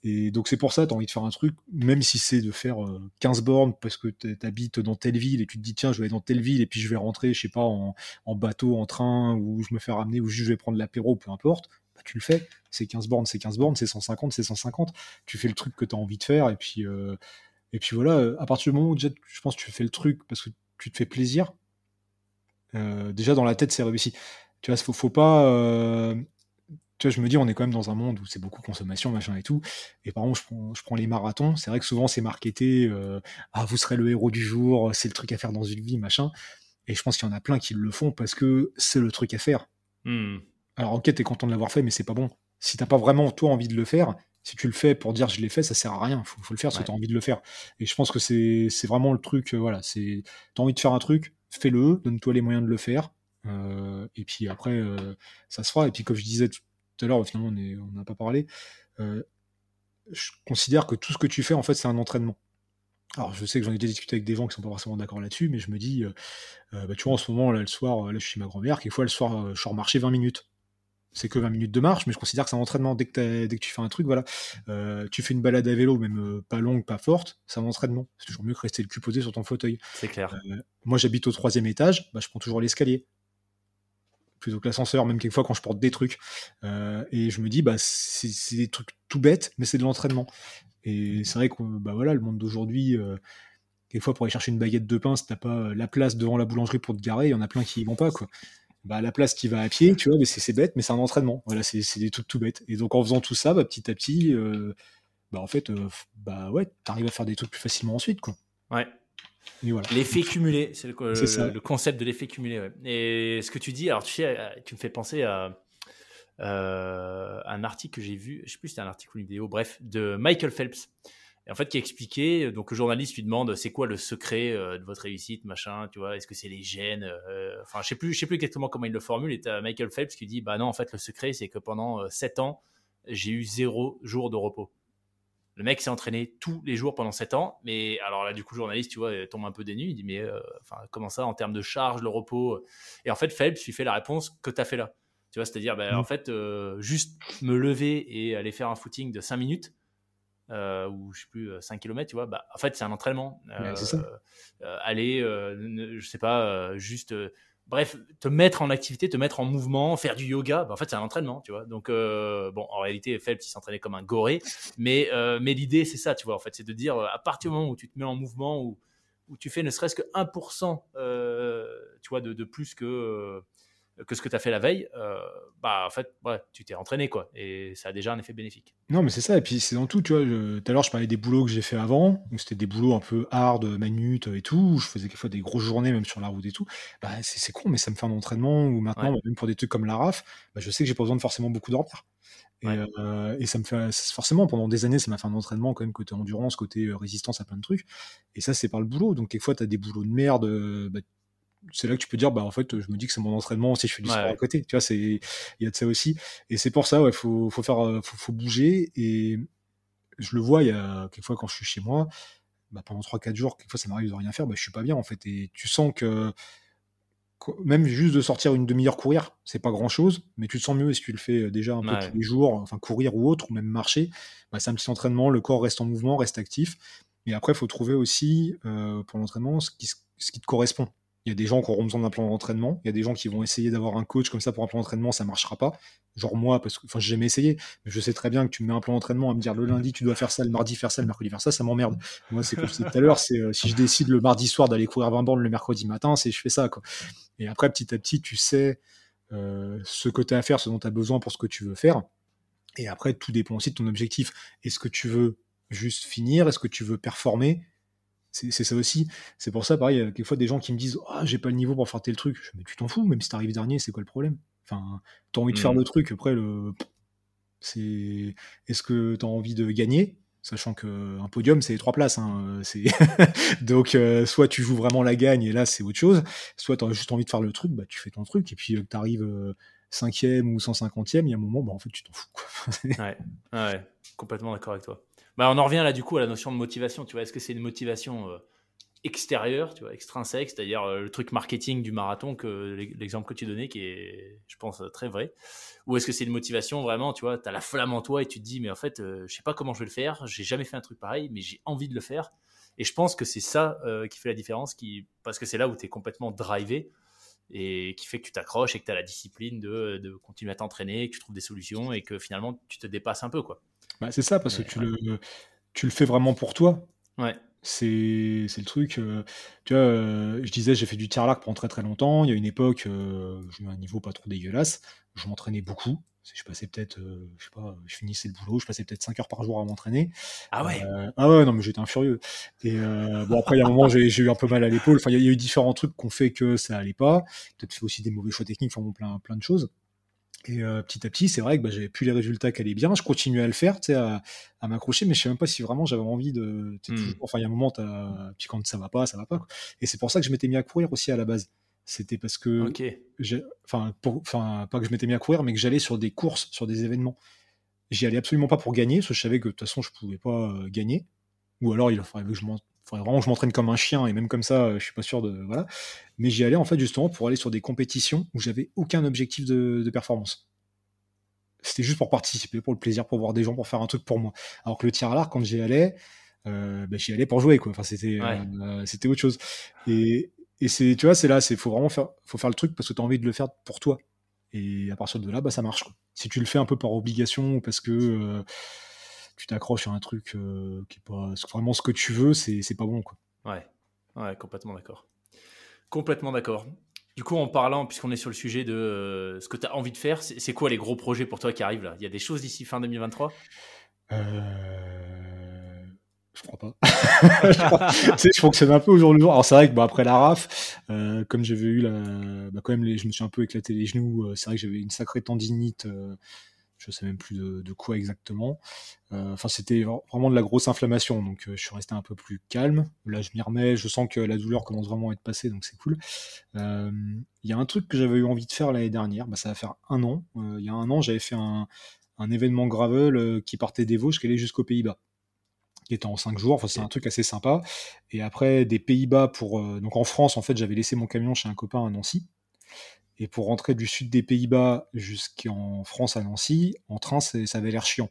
Et donc, c'est pour ça, t'as envie de faire un truc, même si c'est de faire 15 euh, bornes parce que t'habites dans telle ville et tu te dis, tiens, je vais aller dans telle ville et puis je vais rentrer, je sais pas, en, bateau, en train, ou je me fais ramener, ou juste je vais prendre l'apéro, peu importe, bah, tu le fais. C'est 15 bornes, c'est 15 bornes, c'est 150, c'est 150. Tu fais le truc que t'as envie de faire et puis, et puis voilà, à partir du moment où déjà, je pense que tu fais le truc parce que tu te fais plaisir, déjà dans la tête, c'est réussi. Tu vois, faut, faut pas. Euh, tu vois, je me dis, on est quand même dans un monde où c'est beaucoup consommation, machin et tout. Et par exemple, je prends, je prends les marathons. C'est vrai que souvent, c'est marketé euh, Ah, vous serez le héros du jour, c'est le truc à faire dans une vie, machin. Et je pense qu'il y en a plein qui le font parce que c'est le truc à faire. Hmm. Alors, ok, t'es content de l'avoir fait, mais c'est pas bon. Si t'as pas vraiment, toi, envie de le faire, si tu le fais pour dire je l'ai fait, ça sert à rien. Faut, faut le faire parce que t'as envie de le faire. Et je pense que c'est vraiment le truc, euh, voilà. c'est T'as envie de faire un truc, fais-le, donne-toi les moyens de le faire. Euh, et puis après, euh, ça se fera. Et puis, comme je disais tout à l'heure, finalement, on n'a pas parlé. Euh, je considère que tout ce que tu fais, en fait, c'est un entraînement. Alors, je sais que j'en ai déjà discuté avec des gens qui sont pas forcément d'accord là-dessus, mais je me dis, bah, tu vois, en ce moment, là, le soir, là, je suis chez ma grand-mère, quelquefois, le soir, je sors marcher 20 minutes c'est que 20 minutes de marche, mais je considère que c'est un entraînement. Dès que, dès que tu fais un truc, voilà, tu fais une balade à vélo, même pas longue, pas forte, c'est un entraînement. C'est toujours mieux que rester le cul posé sur ton fauteuil. C'est clair. moi, j'habite au troisième étage, bah, je prends toujours l'escalier plutôt que l'ascenseur, même quelquefois quand je porte des trucs. Euh, et je me dis, bah, c'est des trucs tout bêtes, mais c'est de l'entraînement. Et c'est vrai que bah, voilà, le monde d'aujourd'hui, euh, quelquefois pour aller chercher une baguette de pain, si t'as pas la place devant la boulangerie pour te garer, il y en a plein qui y vont pas. Quoi. Bah, la place qui va à pied, tu vois, mais c'est bête, mais c'est un entraînement. Voilà, c'est des trucs tout bêtes. Et donc en faisant tout ça, bah, petit à petit, euh, bah, en fait, bah ouais, t'arrives à faire des trucs plus facilement ensuite. Quoi. Ouais. L'effet cumulé, c'est le, concept de l'effet cumulé. Et ce que tu dis, alors tu sais, tu me fais penser à euh, un article que j'ai vu, je sais plus si c'était un article ou une vidéo, bref, de Michael Phelps. Et en fait, qui expliquait, donc le journaliste lui demande c'est quoi le secret euh, de votre réussite, machin, tu vois, est-ce que c'est les gènes euh, Enfin, je sais plus, je sais plus exactement comment il le formule. Et as Michael Phelps qui dit bah non, en fait, le secret c'est que pendant 7 ans, j'ai eu zéro jour de repos. Le mec s'est entraîné tous les jours pendant 7 ans, mais alors là, du coup, le journaliste, tu vois, tombe un peu dénu. Il dit mais enfin, comment ça en termes de charge, le repos Et en fait, Phelps lui fait la réponse que tu as fait là. Tu vois, c'est-à-dire, ben, en mmh. fait, euh, juste me lever et aller faire un footing de 5 minutes, euh, ou je sais plus, 5 euh, km, tu vois, bah, en fait, c'est un entraînement. aller, je sais pas, juste, bref, te mettre en activité, te mettre en mouvement, faire du yoga, bah, en fait, c'est un entraînement, tu vois. Donc, bon, en réalité, Phelps, il s'entraînait comme un goré, mais, mais l'idée, c'est ça, tu vois, en fait, c'est de dire, à partir du moment où tu te mets en mouvement, où, où tu fais ne serait-ce que 1%, tu vois, de, de plus que que ce que tu as fait la veille, euh, bah en fait, ouais, tu t'es entraîné quoi, et ça a déjà un effet bénéfique. Non, mais c'est ça, et puis c'est dans tout, tu vois. Tout à l'heure, je parlais des boulots que j'ai fait avant, où c'était des boulots un peu hard, manute et tout, où je faisais quelquefois des grosses journées, même sur la route et tout. Bah, c'est con, mais ça me fait un entraînement où maintenant, bah, même pour des trucs comme la RAF, bah, je sais que j'ai pas besoin de forcément beaucoup dormir. Et, euh, et, ça me fait forcément pendant des années, ça m'a fait un entraînement quand même côté endurance, côté euh, résistance à plein de trucs. Et ça, c'est par le boulot. Donc quelquefois, tu as des boulots de merde. Bah, c'est là que tu peux dire bah en fait je me dis que c'est mon entraînement si je fais du sport à côté tu vois c'est il y a de ça aussi et c'est pour ça ouais faut faut faire euh, faut, faut, bouger et je le vois il y a quelquefois quand je suis chez moi bah, pendant 3 4 jours quelquefois ça m'arrive de rien faire bah je suis pas bien en fait et tu sens que même juste de sortir une demi-heure courir, c'est pas grand chose, mais tu te sens mieux si tu le fais euh, déjà un peu tous les jours, enfin courir ou autre, ou même marcher. Bah, c'est un petit entraînement, le corps reste en mouvement, reste actif. Et après, il faut trouver aussi euh, pour l'entraînement ce qui, ce qui te correspond. Il y a des gens qui auront besoin d'un plan d'entraînement. Il y a des gens qui vont essayer d'avoir un coach comme ça pour un plan d'entraînement, ça marchera pas. Genre moi, parce que, enfin, j'ai jamais essayé, mais je sais très bien que tu me mets un plan d'entraînement à me dire le lundi tu dois faire ça, le mardi faire ça, le mercredi faire ça, ça m'emmerde. Moi, c'est comme je disais tout à l'heure, c'est euh, si je décide le mardi soir d'aller courir 20 bornes le mercredi matin, c'est je fais ça, quoi. Et après, petit à petit, tu sais euh, ce que tu as à faire, ce dont tu as besoin pour ce que tu veux faire. Et après, tout dépend aussi de ton objectif. Est-ce que tu veux juste finir? Est-ce que tu veux performer? C'est ça aussi. C'est pour ça, pareil, il y a quelquefois des gens qui me disent Ah, j'ai pas le niveau pour faire tel truc. Je mais tu t'en fous, même si t'arrives dernier, c'est quoi le problème? Enfin, t'as envie de faire mmh. le truc, après, le. C'est. Est-ce que t'as envie de gagner? Sachant qu'un podium, c'est trois places. Hein, Donc, euh, soit tu joues vraiment la gagne, et là, c'est autre chose. Soit t'as juste envie de faire le truc, bah, tu fais ton truc, et puis euh, t'arrives euh, cinquième ou 150e, il y a un moment, bah, en fait, tu t'en fous. ouais, ouais, complètement d'accord avec toi. Bah, on en revient là du coup à la notion de motivation. Tu vois, est-ce que c'est une motivation euh, extérieure, tu vois, extrinsèque, c'est-à-dire euh, le truc marketing du marathon que l'exemple que tu donnais, qui est, je pense, très vrai, ou est-ce que c'est une motivation vraiment, tu vois, as la flamme en toi et tu te dis, mais en fait, euh, je sais pas comment je vais le faire, j'ai jamais fait un truc pareil, mais j'ai envie de le faire. Et je pense que c'est ça qui fait la différence, qui, parce que c'est là où tu es complètement drivé et qui fait que tu t'accroches et que tu as la discipline de, de continuer à t'entraîner, que tu trouves des solutions et que finalement tu te dépasses un peu, quoi. Bah, c'est ça, parce que tu, le, tu le fais vraiment pour toi. Ouais. C'est le truc. Euh, tu vois, euh, je disais, j'ai fait du tir à l'arc pendant très très longtemps. Il y a une époque, euh, j'ai eu un niveau pas trop dégueulasse. Je m'entraînais beaucoup. Je passais peut-être, je sais pas, je finissais le boulot, je passais peut-être 5 heures par jour à m'entraîner. Ah ouais Ah ouais, non, mais j'étais un furieux. Et bon, après, il y a un moment, j'ai eu un peu mal à l'épaule. Enfin, il y, a eu différents trucs qu'on fait que ça allait pas. Peut-être fait aussi des mauvais choix techniques, enfin, plein, plein de choses. Et euh, petit à petit, c'est vrai que bah, j'avais plus les résultats qui allaient bien. Je continuais à le faire, à, à m'accrocher, mais je sais même pas si vraiment j'avais envie de. Hmm. Enfin, il y a un moment, puis quand ça va pas, ça va pas. Et c'est pour ça que je m'étais mis à courir aussi à la base. C'était parce que, enfin, enfin, pas que je m'étais mis à courir, mais que j'allais sur des courses, sur des événements. J'y allais absolument pas pour gagner, parce que je savais que de toute façon je pouvais pas euh, gagner. Ou alors il faudrait que je faudrait vraiment que je m'entraîne comme un chien et même comme ça, euh, je suis pas sûr de voilà. Mais j'y allais en fait justement pour aller sur des compétitions où j'avais aucun objectif de, performance. C'était juste pour participer, pour le plaisir, pour voir des gens, pour faire un truc pour moi. Alors que le tir à l'arc, quand j'y allais, euh, bah, j'y allais pour jouer quoi. Enfin c'était euh, c'était autre chose. Et, et c'est tu vois c'est là, c'est faut vraiment faire faut faire le truc parce que tu as envie de le faire pour toi. Et à partir de là, bah ça marche. Si tu le fais un peu par obligation ou parce que tu t'accroches à un truc euh, qui est pas vraiment ce que tu veux, c'est pas bon. Quoi. Ouais, ouais complètement d'accord. Complètement d'accord. Du coup, en parlant, puisqu'on est sur le sujet de euh, ce que tu as envie de faire, c'est quoi les gros projets pour toi qui arrivent là? Il y a des choses d'ici fin 2023 euh... Je crois pas. tu sais, je fonctionne un peu au jour le jour. Alors c'est vrai que bon, après la RAF, euh, comme j'avais eu la, bah, quand même, les, je me suis un peu éclaté les genoux. C'est vrai que j'avais une sacrée tendinite. Euh, je sais même plus de, de quoi exactement. Euh, enfin, c'était vraiment de la grosse inflammation, donc euh, je suis resté un peu plus calme. Là, je m'y remets. Je sens que la douleur commence vraiment à être passée, donc c'est cool. Euh, Il y a un truc que j'avais eu envie de faire l'année dernière. Bah, ça va faire un an. Il y a un an, j'avais fait un, un événement gravel qui partait des Vosges, qui allait jusqu'aux Pays-Bas qui était en 5 jours. Enfin, c'est un truc assez sympa. Et après, des Pays-Bas pour. Euh, donc en France, en fait, j'avais laissé mon camion chez un copain à Nancy. Et pour rentrer du sud des Pays-Bas jusqu'en France à Nancy, en train, ça avait l'air chiant.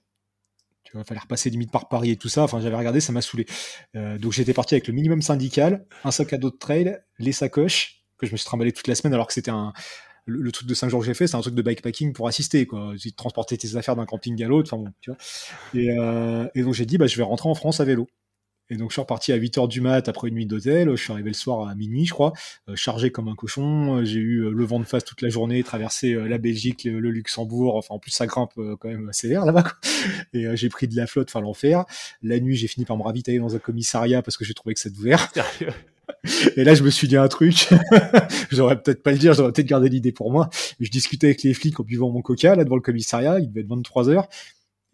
Tu vois, il fallait repasser limite par Paris et tout ça. Enfin, j'avais regardé, ça m'a saoulé. Euh, donc j'étais parti avec le minimum syndical, un sac à dos de trail, les sacoches, que je me suis trimballé toute la semaine alors que c'était un, le, truc de 5 jours que j'ai fait, c'est un truc de bikepacking pour assister, quoi. Tu transporter tes affaires d'un camping à l'autre, enfin bon, tu vois. Et, euh, et donc j'ai dit, bah, je vais rentrer en France à vélo. Et donc je suis reparti à 8h du mat après une nuit d'hôtel, je suis arrivé le soir à minuit je crois, euh, chargé comme un cochon, j'ai eu euh, le vent de face toute la journée, traversé euh, la Belgique, le, Luxembourg, enfin en plus ça grimpe euh, quand même sévère là-bas Et j'ai pris de la flotte, enfin l'enfer. La nuit j'ai fini par me ravitailler dans un commissariat parce que j'ai trouvé que c'était ouvert. Et là, je me suis dit un truc. j'aurais peut-être pas le dire, j'aurais peut-être gardé l'idée pour moi. Je discutais avec les flics en buvant mon coca, là, devant le commissariat. Il devait être 23 heures.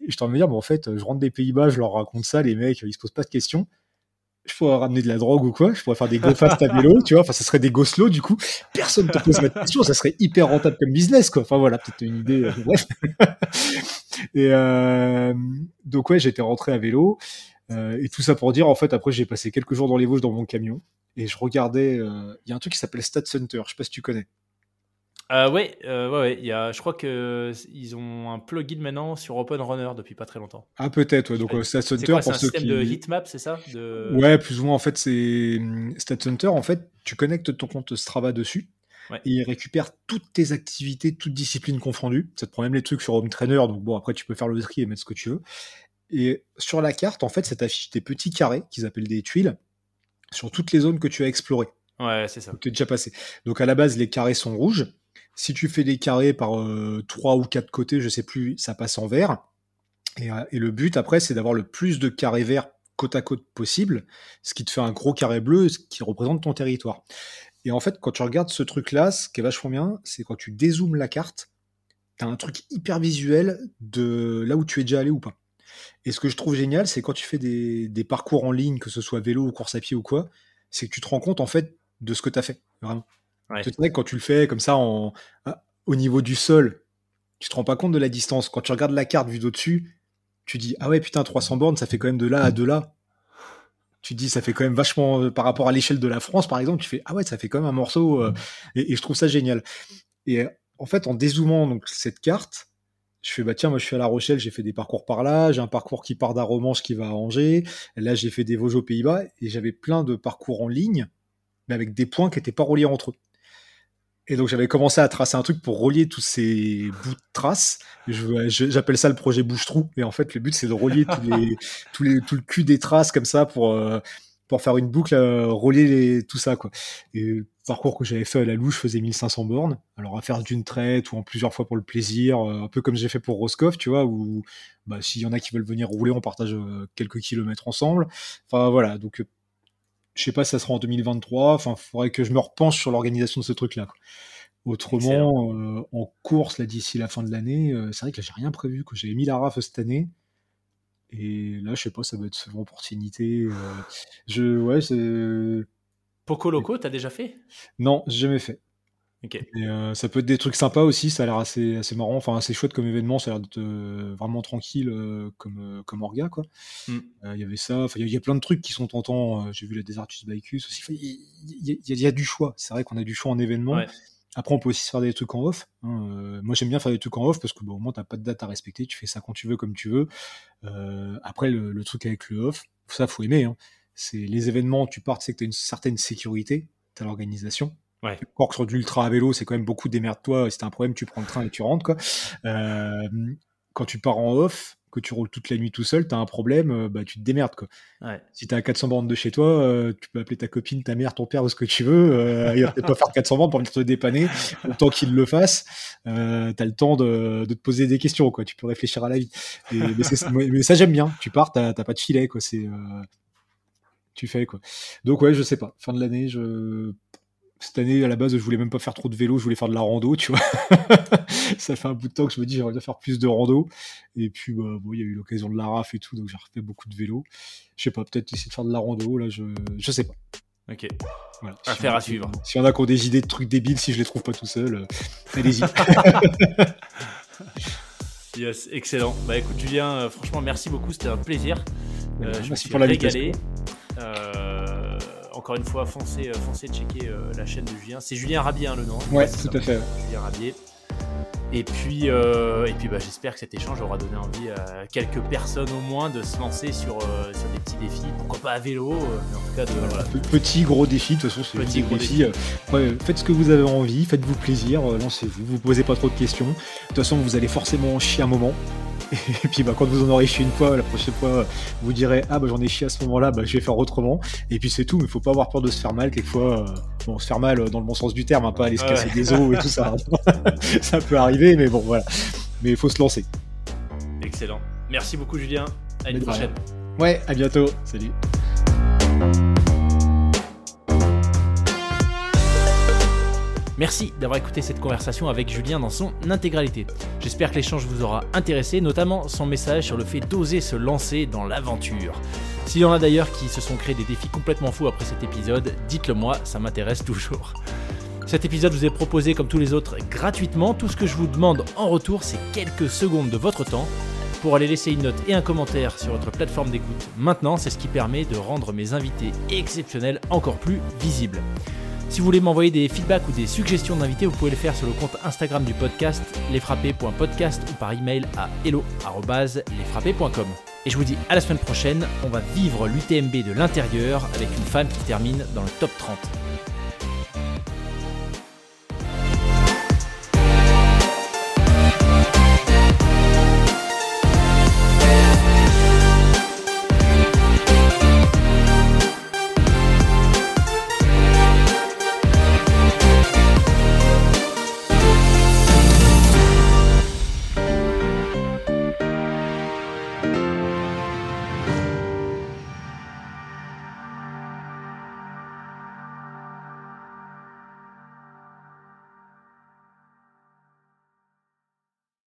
Et je t'en me dire, bon, en fait, je rentre des Pays-Bas, je leur raconte ça, les mecs, ils se posent pas de questions. Je pourrais ramener de la drogue ou quoi, je pourrais faire des go fast à vélo, tu vois, enfin, ça serait des go slow, du coup, personne te pose de question, ça serait hyper rentable comme business, quoi. Enfin, voilà, peut-être une idée, euh, bref. et, euh, donc, ouais, j'étais rentré à vélo, euh, et tout ça pour dire, en fait, après, j'ai passé quelques jours dans les Vosges dans mon camion, et je regardais. Il euh, y a un truc qui s'appelle Stat Center. Je sais pas si tu connais. Euh, ouais, euh, ouais, ouais, y a, je crois qu'ils ont un plugin maintenant sur Open Runner depuis pas très longtemps. Ah peut-être, ouais. donc euh, Stat Center quoi, pour un ceux système qui... de heatmap, c'est ça? De... Ouais, plus ou moins en fait c'est hum, Stat Center. En fait, tu connectes ton compte Strava dessus ouais. et il récupère toutes tes activités, toutes disciplines confondues. Ça te prend même les trucs sur Home Trainer, donc bon après tu peux faire le tri et mettre ce que tu veux. Et sur la carte, en fait, ça t'affiche des petits carrés qu'ils appellent des tuiles sur toutes les zones que tu as explorées. Ouais, c'est ça. Tu es déjà passé. Donc à la base, les carrés sont rouges. Si tu fais des carrés par euh, trois ou quatre côtés, je sais plus, ça passe en vert. Et, euh, et le but après, c'est d'avoir le plus de carrés verts côte à côte possible, ce qui te fait un gros carré bleu, ce qui représente ton territoire. Et en fait, quand tu regardes ce truc-là, ce qui est vachement bien, c'est quand tu dézoomes la carte, tu as un truc hyper visuel de là où tu es déjà allé ou pas. Et ce que je trouve génial, c'est quand tu fais des, des, parcours en ligne, que ce soit vélo ou course à pied ou quoi, c'est que tu te rends compte en fait de ce que tu as fait, vraiment. Ouais. Sais, quand tu le fais comme ça en, au niveau du sol, tu te rends pas compte de la distance. Quand tu regardes la carte vue d'au-dessus, tu dis ah ouais putain 300 bornes, ça fait quand même de là à de là. Tu dis ça fait quand même vachement par rapport à l'échelle de la France par exemple, tu fais ah ouais ça fait quand même un morceau euh, et, et, je trouve ça génial. Et en fait en dézoomant donc cette carte, je fais bah tiens moi je suis à La Rochelle j'ai fait des parcours par là j'ai un parcours qui part d'Arromanches qui va à Angers là j'ai fait des Vosges aux Pays-Bas et j'avais plein de parcours en ligne mais avec des points qui n'étaient pas reliés entre eux et donc j'avais commencé à tracer un truc pour relier tous ces bouts de traces j'appelle ça le projet bouche-trou et en fait le but c'est de relier tous les, tous les, tout le cul des traces comme ça pour euh, pour faire une boucle euh, relier les, tout ça quoi et parcours que j'avais fait à la louche, je faisais 1500 bornes. Alors à faire d'une traite ou en plusieurs fois pour le plaisir, euh, un peu comme j'ai fait pour Roscoff, tu vois, où bah, s'il y en a qui veulent venir rouler, on partage euh, quelques kilomètres ensemble. Enfin voilà, donc je sais pas si ça sera en 2023. Enfin, faudrait que je me repenche sur l'organisation de ce truc-là. Autrement, euh, en course là d'ici la fin de l'année, euh, c'est vrai que là j'ai rien prévu. que J'avais mis la RAF cette année. Et là, je sais pas, ça va être une opportunité. Euh, je, ouais, c'est Poco Loco, t'as déjà fait? Non, j'ai jamais fait. Ok. Et euh, ça peut être des trucs sympas aussi, ça a l'air assez, assez marrant, enfin assez chouette comme événement, ça a l'air euh, vraiment tranquille euh, comme, comme Orga, quoi. Il mm. y avait ça, il y, y, a plein de trucs qui sont tentants. j'ai vu la Desertus Bicus aussi, il y, y, y, a du choix. C'est vrai qu'on a du choix en événement. Ouais. Après, on peut aussi se faire des trucs en off. Hein. moi, j'aime bien faire des trucs en off parce que bon, au moins, t'as pas de date à respecter, tu fais ça quand tu veux, comme tu veux. après, le, le, truc avec le off, ça, faut aimer. Hein c'est les événements, tu pars, tu sais que tu as une certaine sécurité, tu as l'organisation. Ouais. Encore sur de l'ultra à vélo, c'est quand même beaucoup démerde-toi. Si t'as un problème, tu prends le train et tu rentres. Quoi. Euh, quand tu pars en off, que tu roules toute la nuit tout seul, t'as un problème, euh, bah, tu te démerdes. Quoi. Ouais. Si t'as 400 bornes de chez toi, euh, tu peux appeler ta copine, ta mère, ton père ou ce que tu veux. Euh, il va peut-être pas faire 400 bornes pour venir te dépanner. Autant qu'il le fasse, euh, t'as le temps de, de, te poser des questions. Quoi. Tu peux réfléchir à la vie. Et, mais, mais, ça, j'aime bien. Tu pars, t'as pas de filet. Quoi. C'est tu fais quoi. Donc ouais, je sais pas. Fin de l'année, je cette année, à la base, je voulais même pas faire trop de vélo, je voulais faire de la rando, tu vois. ça fait un bout de temps que je me dis j'aimerais bien faire plus de rando. Et puis, bah, bon, il y a eu l'occasion de la RAF et tout, donc j'ai refait beaucoup de vélo. Je sais pas, peut-être essayer de faire de la rando, là, je, je sais pas. Ok. Voilà. Affaire à suivre. Si y en a qui ont des idées de trucs débiles, si je les trouve pas tout seul, euh, allez-y. yes, excellent. Bah écoute, Julien, euh, franchement, merci beaucoup, c'était un plaisir. Euh, je merci me pour régalé. Encore une fois, foncez, euh, foncez checker euh, la chaîne de Julien. C'est Julien Rabier hein, le nom. Ouais, tout à fait. Julien Rabier. Et puis, euh, et puis bah, j'espère que cet échange aura donné envie à quelques personnes au moins de se lancer sur, sur des petits défis, pourquoi pas à vélo, mais en tout cas de voilà. Petit gros défi, de toute façon c'est petit gros défi. faites ce que vous avez envie, faites-vous plaisir, lancez-vous, vous posez pas trop de questions. De toute façon vous allez forcément chier un moment. Et puis bah, quand vous en aurez chié une fois, la prochaine fois, vous direz ah bah j'en ai chié à ce moment-là, bah je vais faire autrement. Et puis c'est tout, mais faut pas avoir peur de se faire mal. Quelquefois, euh, bon, se faire mal euh, dans le bon sens du terme, hein, pas aller se casser des os et tout ça. ça peut arriver, mais bon voilà. Mais il faut se lancer. Excellent. Merci beaucoup Julien. À une prochaine. Ouais, à bientôt. Salut. Merci d'avoir écouté cette conversation avec Julien dans son intégralité. J'espère que l'échange vous aura intéressé, notamment son message sur le fait d'oser se lancer dans l'aventure. S'il y en a d'ailleurs qui se sont créés des défis complètement fous après cet épisode, dites-le moi, ça m'intéresse toujours. Cet épisode vous est proposé comme tous les autres gratuitement. Tout ce que je vous demande en retour, c'est quelques secondes de votre temps pour aller laisser une note et un commentaire sur votre plateforme d'écoute. Maintenant, c'est ce qui permet de rendre mes invités exceptionnels encore plus visibles. Si vous voulez m'envoyer des feedbacks ou des suggestions d'invités, vous pouvez le faire sur le compte Instagram du podcast, lesfrappés.podcast ou par email à hello.lesfrappés.com. Et je vous dis à la semaine prochaine, on va vivre l'UTMB de l'intérieur avec une femme qui termine dans le top 30.